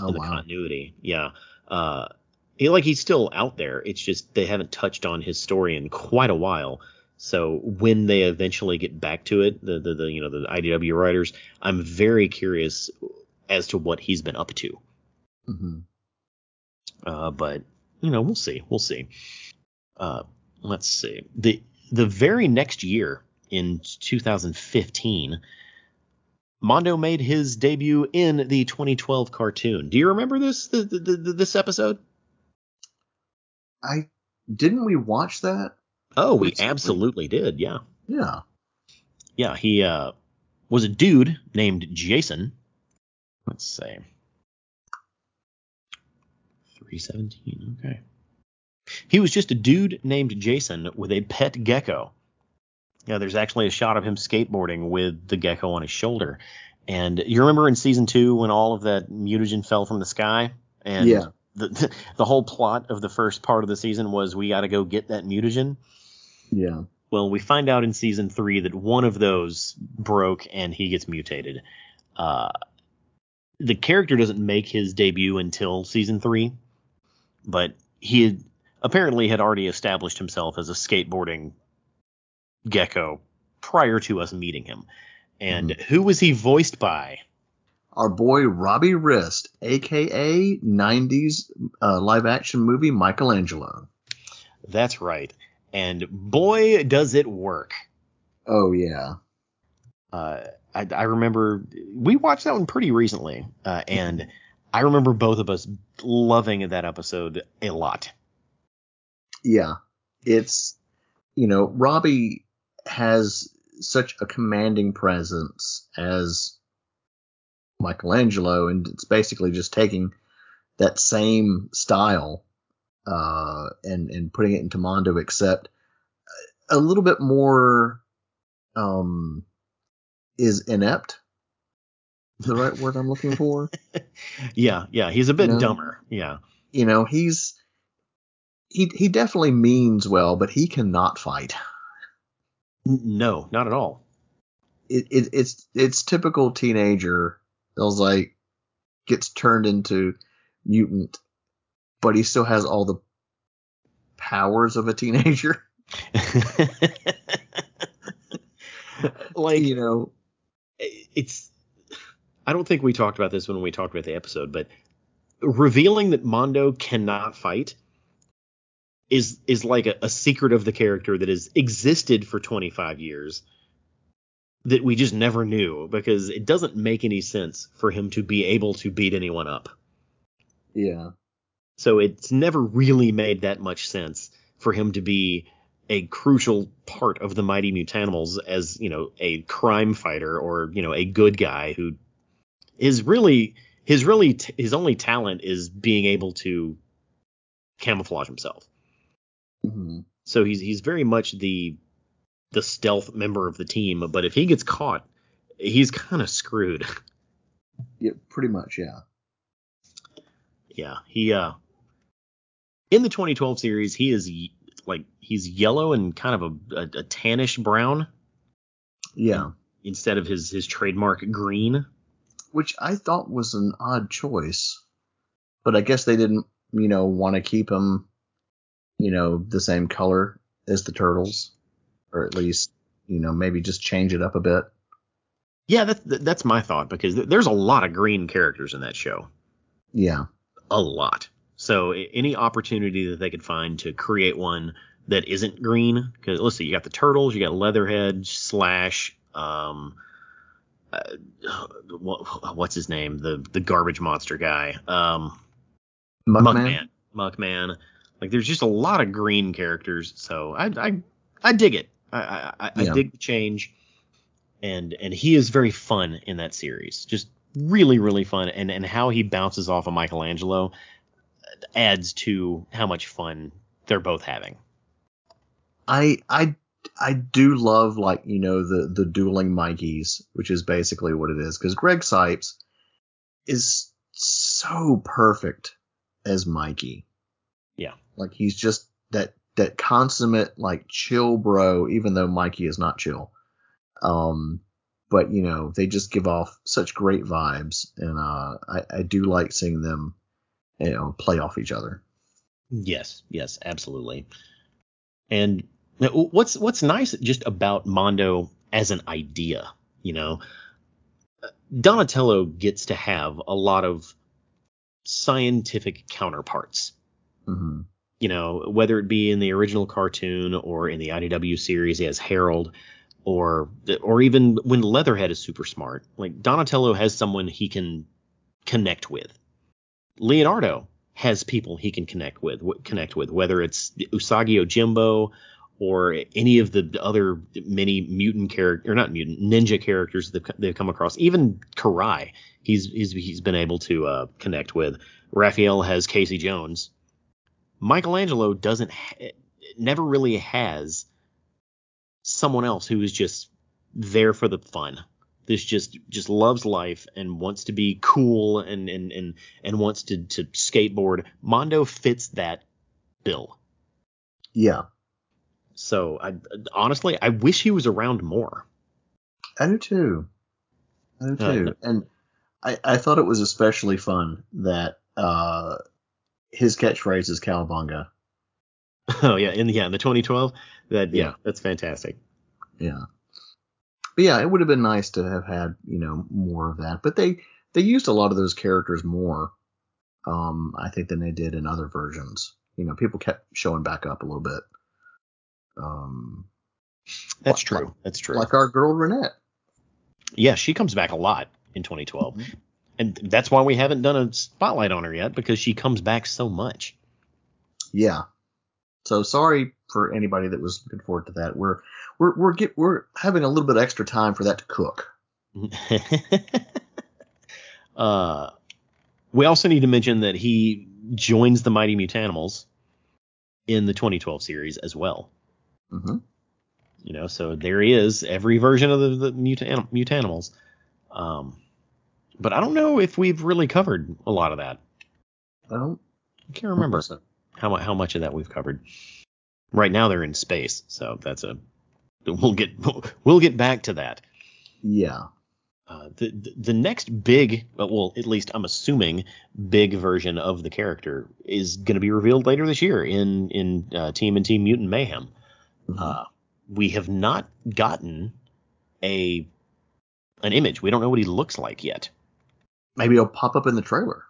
oh in the wow. continuity. Yeah. Uh, he, like he's still out there. It's just they haven't touched on his story in quite a while. So when they eventually get back to it, the the, the you know the IDW writers, I'm very curious as to what he's been up to. Hmm Uh, but you know, we'll see. We'll see. Uh, let's see. the The very next year, in 2015, Mondo made his debut in the 2012 cartoon. Do you remember this? The, the, the, this episode? I didn't we watch that? Oh, we absolutely did. Yeah, Yeah. yeah. He uh, was a dude named Jason Let's see. 317. Okay. He was just a dude named Jason with a pet gecko. Yeah, there's actually a shot of him skateboarding with the gecko on his shoulder. And you remember in season two when all of that mutagen fell from the sky? And Yeah. the, the whole plot of the first part of the season was we got to go get that mutagen. Yeah. Well, we find out in season three that one of those broke and he gets mutated. Uh, the character doesn't make his debut until season three, but he had, apparently had already established himself as a skateboarding gecko prior to us meeting him. And who was he voiced by? Our boy Robbie Rist, aka 90s uh, live action movie Michelangelo. That's right. And boy, does it work. Oh yeah. uh, I, I remember we watched that one pretty recently, uh, and I remember both of us loving that episode a lot. Yeah. It's you know, Robbie has such a commanding presence as Michelangelo, and it's basically just taking that same style uh, and and putting it into Mondo, except a little bit more um, is inept. The right word I'm looking for. Yeah, yeah, he's a bit No. dumber. Yeah, You know, he's he he definitely means well, but he cannot fight. No, not at all. it, it it's it's typical teenager. Was like gets turned into mutant, but he still has all the powers of a teenager. like you know, it's I don't think we talked about this when we talked about the episode, but revealing that Mondo cannot fight is is like a, a secret of the character that has existed for 25 years that we just never knew because it doesn't make any sense for him to be able to beat anyone up. yeah, So it's never really made that much sense for him to be a crucial part of the Mighty Mutanimals as, you know, a crime fighter or, you know, a good guy who is really his really t- his only talent is being able to camouflage himself. hmm So he's he's very much the the stealth member of the team, but if he gets caught, he's kind of screwed. yeah, pretty much, yeah, Yeah, he uh in the 2012 series, he is like he's yellow and kind of a, a, a tannish brown yeah. instead of his his trademark green. Which I thought was an odd choice, but I guess they didn't, you know, want to keep him, you know, the same color as the turtles, or at least, you know, maybe just change it up a bit. Yeah, that's that's my thought because there's a lot of green characters in that show, Yeah. a lot. So any opportunity that they could find to create one that isn't green, because let's see, you got the turtles, you got Leatherhead, Slash, um, uh, what, what's his name, the the garbage monster guy, um. Muckman. Muckman. Muckman. Like there's just a lot of green characters, so I I, I dig it. I I, I Yeah. dig the change, and and he is very fun in that series. Just really really fun, and and how he bounces off of Michelangelo adds to how much fun they're both having. I I I do love like you know the the dueling Mikeys, which is basically what it is, because Greg Cipes is so perfect as Mikey. Yeah. like he's just that that consummate like chill bro, even though Mikey is not chill. Um, but you know they just give off such great vibes, and uh, I I do like seeing them, you know, play off each other. Yes, yes, absolutely. And now, what's what's nice just about Mondo as an idea, you know, Donatello gets to have a lot of scientific counterparts. hmm You know, whether it be in the original cartoon or in the IDW series, as Harold, or or even when Leatherhead is super smart. Like Donatello has someone he can connect with. Leonardo has people he can connect with, w- connect with, whether it's Usagi Yojimbo or any of the other many mutant character or not mutant ninja characters that they've come across. Even Karai, he's he's he's been able to uh, connect with. Raphael has Casey Jones. Michelangelo doesn't ha- never really has someone else who is just there for the fun. This just just loves life and wants to be cool and and and and wants to to skateboard. Mondo fits that bill. Yeah, So I honestly I wish he was around more. I do too. I do Uh, too. and I, I thought it was especially fun that uh, his catchphrase is cowabunga. Oh yeah, in yeah in the 2012 that yeah, Yeah. that's fantastic. Yeah. But yeah, it would have been nice to have had, you know, more of that. But they they used a lot of those characters more, um, I think, than they did in other versions. You know, people kept showing back up a little bit. Um, That's Like- true. That's true. like our girl Renet. yeah, she comes back a lot in 2012. Mhm. And that's why we haven't done a spotlight on her yet because she comes back so much. Yeah. So sorry for anybody that was looking forward to that. We're we're we're get we're having a little bit of extra time for that to cook. uh, we also need to mention that he joins the Mighty Mutanimals in the 2012 series as well. Hmm You know, so there he is, every version of the, the mutan- Mutanimals. Um, but I don't know if we've really covered a lot of that. I don't I can't remember so. how how much of that we've covered. Right now they're in space, so that's a we'll get we'll get back to that. Yeah. Uh, the the- the next big, well, at least I'm assuming big version of the character is going to be revealed later this year in in uh, Team and Team Mutant Mayhem. Mhm. Uh, we have not gotten a an image. We don't know what he looks like yet. Maybe it'll pop up in the trailer.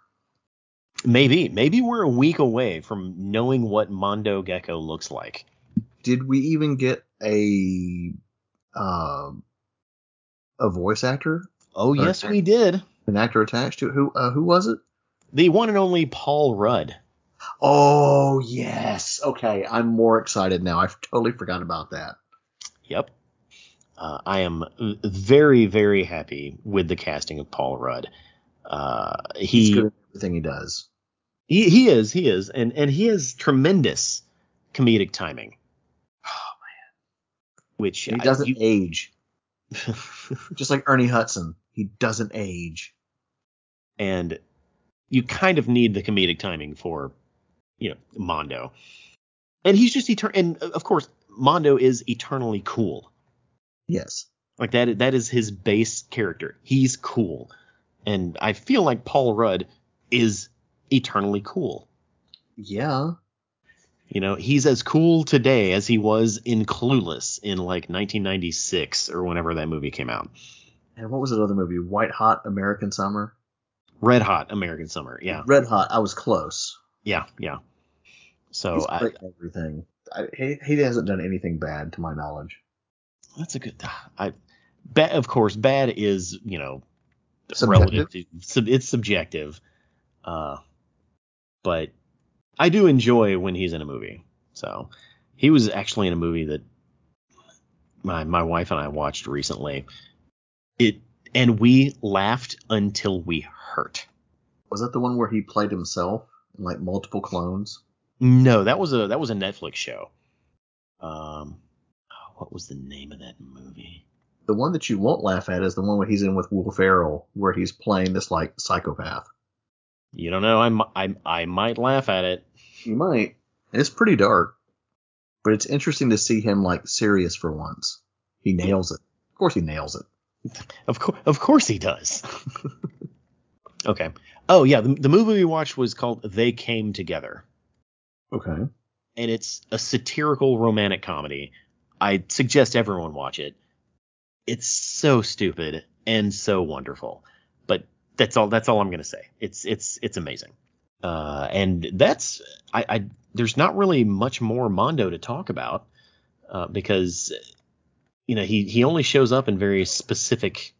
Maybe maybe we're a week away from knowing what Mondo Gecko looks like. Did we even get a uh, a voice actor, Oh yes, we did. an actor attached to it? Who uh, who was it? The one and only Paul Rudd. Oh yes. Okay, I'm more excited now. I've totally forgot about that. Yep. Uh, I am very, very happy with the casting of Paul Rudd. Uh, He's he, good at everything he does. he he is he is and and he has tremendous comedic timing. Oh man. Which And he doesn't you- age, just like Ernie Hudson. He doesn't age. and you kind of need the comedic timing for you know Mondo. And he's just etern and uh, of course Mondo is eternally cool. Yes. Like that that is his base character. He's cool. And I feel like Paul Rudd is eternally cool. Yeah. You know, he's as cool today as he was in Clueless in like 1996 or whenever that movie came out. And what was that other movie? White Hot American Summer. Red Hot American Summer. Yeah. Red Hot. I was close. Yeah, yeah. So He's I, everything. I, he he hasn't done anything bad to my knowledge. that's a good I ba- of course bad is, you know, Subjective. relative to, sub, it's subjective. Uh but I do enjoy when he's in a movie. So he was actually in a movie that my my wife and I watched recently. It and we laughed until we hurt. Was that the one where he played himself in like multiple clones? No, that was a that was a Netflix show. Um what was the name of that movie? The one that you won't laugh at is the one where he's in with Will Ferrell, where he's playing this like psychopath. You don't know. I, I, I might laugh at it. You might. It's pretty dark, but it's interesting to see him like serious for once. He nails it. Of course, he nails it. Of course, of course he does. okay. Oh yeah, the, the movie we watched was called They Came Together, Okay. and it's a satirical romantic comedy. I suggest everyone watch it. It's so stupid and so wonderful, but that's all. That's all I'm gonna say. It's it's it's amazing. Uh, and that's I, I there's not really much more Mondo to talk about uh, because you know he he only shows up in very specific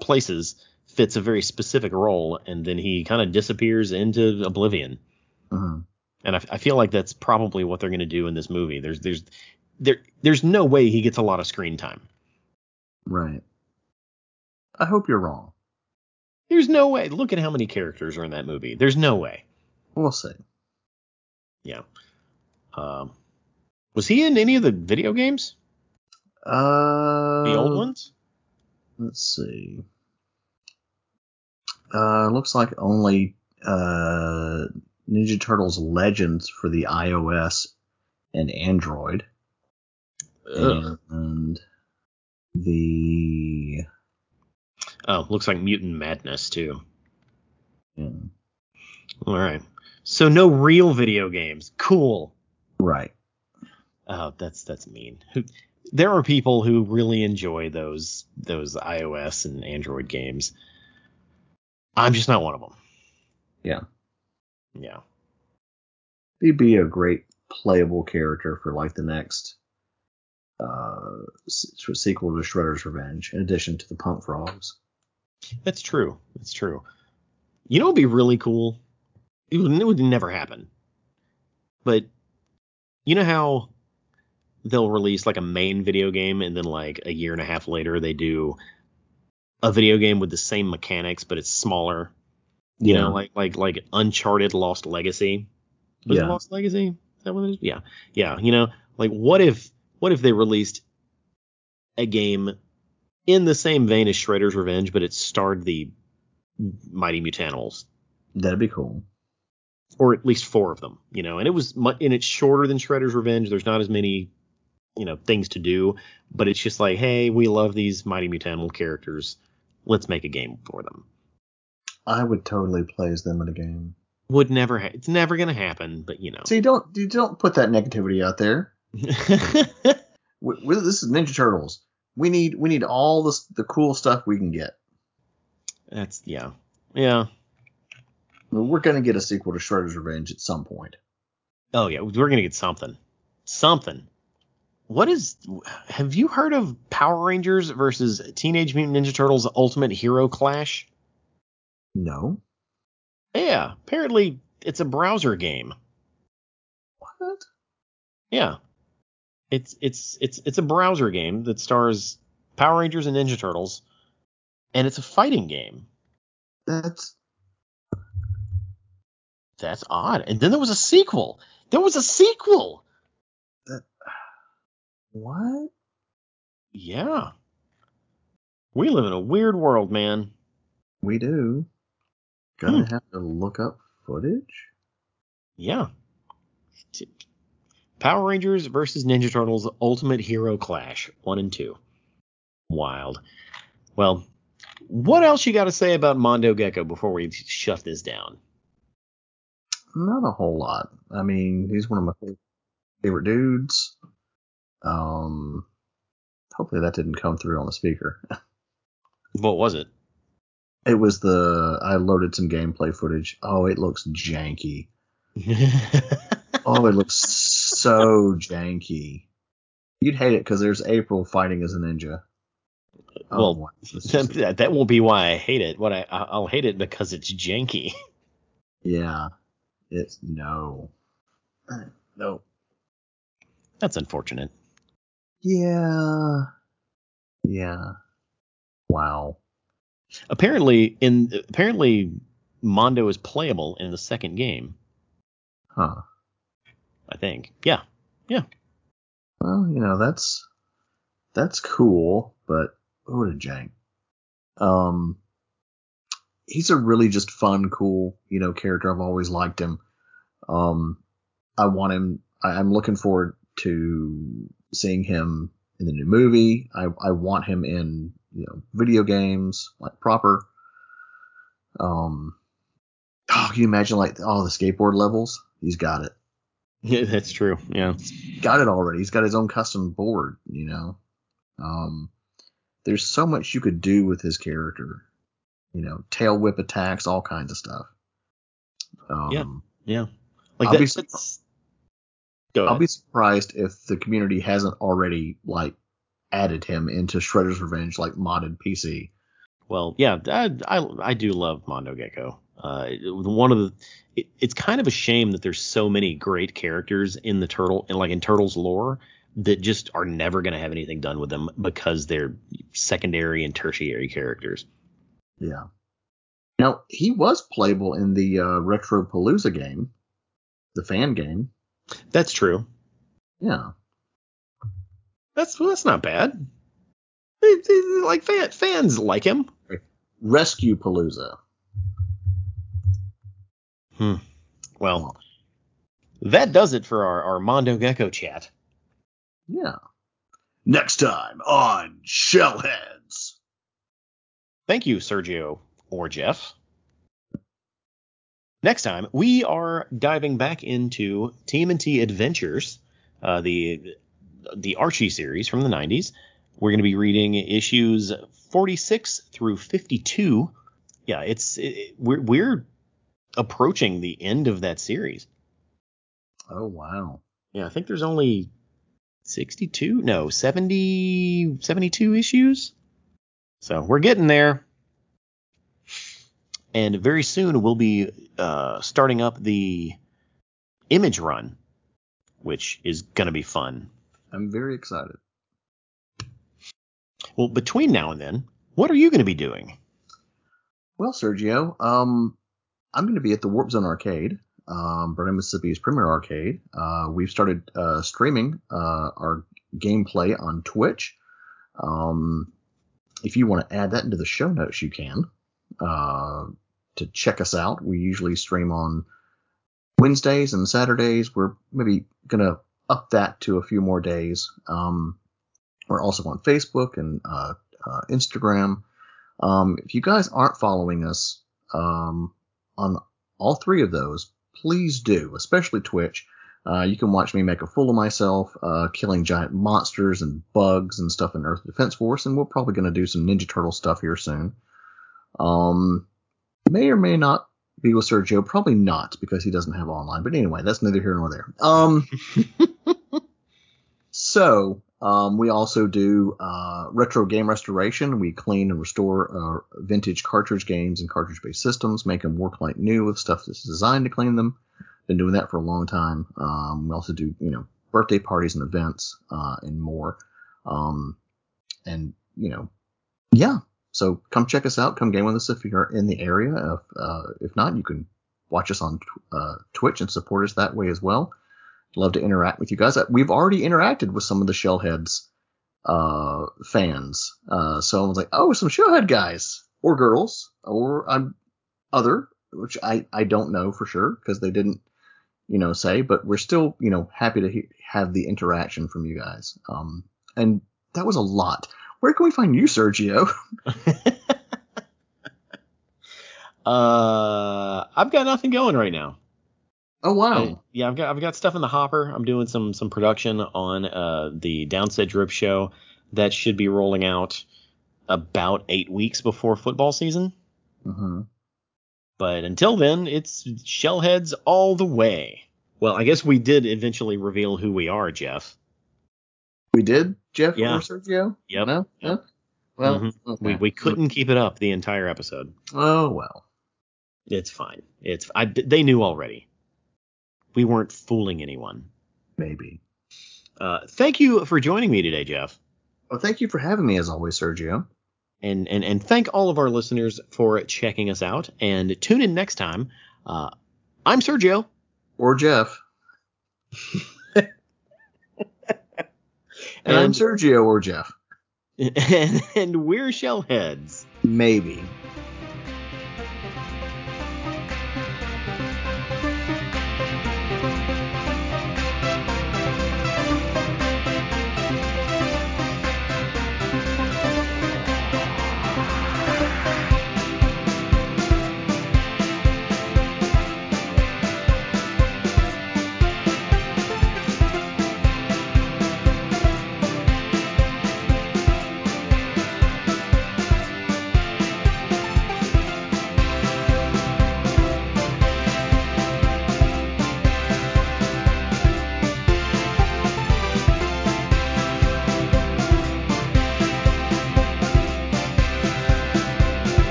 places, fits a very specific role, and then he kind of disappears into oblivion. hmm And I, I feel like that's probably what they're going to do in this movie. There's there's there there's no way he gets a lot of screen time. Right. I hope you're wrong. There's no way. Look at how many characters are in that movie. There's no way. We'll see. Yeah. Um, was he in any of the video games? Uh, The old ones? Let's see. Uh, looks like only uh, Ninja Turtles Legends for the iOS and Android, Ugh. and the Oh, looks like Mutant Madness too. yeah, All right. So no real video games. Cool. right. Oh, that's that's mean. There are people who really enjoy those those iOS and Android games. I'm just not one of them. Yeah. Yeah. He'd be a great playable character for like the next uh s- sequel to Shredder's Revenge, in addition to the Punk Frogs. That's true. That's true. You know, it'd be really cool. It would, it would never happen. But you know how they'll release like a main video game and then like a year and a half later they do a video game with the same mechanics but it's smaller. You know, like like like Uncharted Lost Legacy. Was it Yeah. Lost Legacy? Is that what it is? Yeah. Yeah. You know, like what if what if they released a game in the same vein as Shredder's Revenge, but it starred the Mighty Mutanimals, that'd be cool. or at least four of them, you know, and it was and it's shorter than Shredder's Revenge. There's not as many, you know, things to do, but it's just like, hey, we love these Mighty Mutanimal characters. Let's make a game for them. I would totally play as them in a game. Would never, ha- it's never gonna happen, but you know. See, don't you don't put that negativity out there. we, we- this is Ninja Turtles. We need we need all this the cool stuff we can get. That's yeah, yeah. We're gonna get a sequel to Shredder's Revenge at some point. Oh yeah, we're gonna get something, something. What is? Have you heard of Power Rangers versus Teenage Mutant Ninja Turtles Ultimate Hero Clash? No. Yeah, apparently it's a browser game. What? Yeah, it's it's it's it's a browser game that stars Power Rangers and Ninja Turtles, and it's a fighting game. That's That's odd. And then there was a sequel. There was a sequel. That, what? Yeah. We live in a weird world, man. We do. Gonna Hmm. have to look up footage. Yeah. Power Rangers versus Ninja Turtles Ultimate Hero Clash 1 and 2. Wild. Well, what else you got to say about Mondo Gecko before we shut this down? Not a whole lot. I mean, he's one of my favorite- favorite dudes. Um, hopefully that didn't come through on the speaker. What was it? It was the I loaded some gameplay footage. Oh, it looks janky. Oh, it looks so janky. You'd hate it because there's April fighting as a ninja. Oh, Well, wow. This is- that, that won't be why I hate it. What I I- I'll hate it because it's janky. yeah, it's no, no. That's unfortunate. Yeah, yeah. Wow. Apparently, in apparently, Mondo is playable in the second game. Huh. I think. Yeah. Yeah. Well, you know that's that's cool, but what a jank. Um, he's a really just fun, cool, you know, character. I've always liked him. Um, I want him. I, I'm looking forward to seeing him in the new movie. I I want him in you know video games like proper. Um, oh, can you imagine like all the skateboard levels? He's got it Yeah, that's true. Yeah. He's got it already. He's got his own custom board, you know. Um, there's so much you could do with his character, you know, tail whip attacks, all kinds of stuff. Um, Yeah. Yeah. Like I'll that, be I'll be surprised if the community hasn't already like added him into Shredder's Revenge, like modded PC. Well, yeah, I, I, I do love Mondo Gecko. Uh, one of the, it, it's kind of a shame that there's so many great characters in the turtle and like in Turtles lore, that just are never going to have anything done with them because they're secondary and tertiary characters. Yeah. Now he was playable in the uh, Retro Palooza game, the fan game. That's true. Yeah. That's well, that's not bad. Like fan, fans like him. Rescue Palooza. Hmm. Well, that does it for our, our Mondo Gecko chat. Yeah. Next time on Shellheads. Thank you, Sergio or Jeff. Next time, we are diving back into TMNT Adventures, uh, the the Archie series from the 90s. We're going to be reading issues 46 through 52. Yeah, it's it, we're we're approaching the end of that series. Oh wow. Yeah, I think there's only 62, no, 70, 72 issues. So we're getting there. And very soon we'll be uh, starting up the image run, which is going to be fun. I'm very excited. Well, between now and then, what are you going to be doing? Well, Sergio, um, I'm going to be at the Warp Zone Arcade, um, Vernon, Mississippi's premier arcade. Uh, we've started uh, streaming uh, our gameplay on Twitch. Um, if you want to add that into the show notes, you can. Uh, to check us out, we usually stream on Wednesdays and Saturdays. We're maybe going to up that to a few more days. Um, we're also on Facebook and uh, uh, Instagram. Um, if you guys aren't following us um, on all three of those, please do, especially Twitch. Uh, you can watch me make a fool of myself, uh, killing giant monsters and bugs and stuff in Earth Defense Force, and we're probably going to do some Ninja Turtle stuff here soon. Um, may or may not with Sergio, probably not because he doesn't have online. But anyway, that's neither here nor there. Um, so um, we also do uh, retro game restoration. We clean and restore uh, vintage cartridge games and cartridge-based systems, make them work like new with stuff that's designed to clean them. Been doing that for a long time. Um, we also do, you know, birthday parties and events uh, and more. Um, and you know, yeah. So come check us out. Come game with us if you're in the area. If, uh, if not, you can watch us on uh, Twitch and support us that way as well love to interact with you guys. Uh, We've already interacted with some of the Shellheads uh, fans. Uh, so I was like, oh, some Shellhead guys or girls or um, other, which I, I don't know for sure because they didn't, you know, say, but we're still, you know, happy to he- have the interaction from you guys. Um, and that was a lot. Where can we find you, Sergio? Uh, I've got nothing going right now. Oh wow. Uh, yeah, I've got I've got stuff in the hopper. I'm doing some some production on uh the Downset Drip show that should be rolling out about eight weeks before football season. Mm-hmm. But until then, it's shellheads all the way. Well, I guess we did eventually reveal who we are, Jeff. We did, Jeff Yeah. or Sergio? Yep. No. Yep. No? Well, Mhm. okay. We we couldn't keep it up the entire episode. Oh well. It's fine. It's I, they knew already. We weren't fooling anyone. Maybe. Uh, thank you for joining me today, Jeff. Well, thank you for having me as always, Sergio. and and and thank all of our listeners for checking us out and tune in next time uh, i'm sergio Or Jeff. and, I'm Sergio or Jeff. and, and we're shellheads Maybe.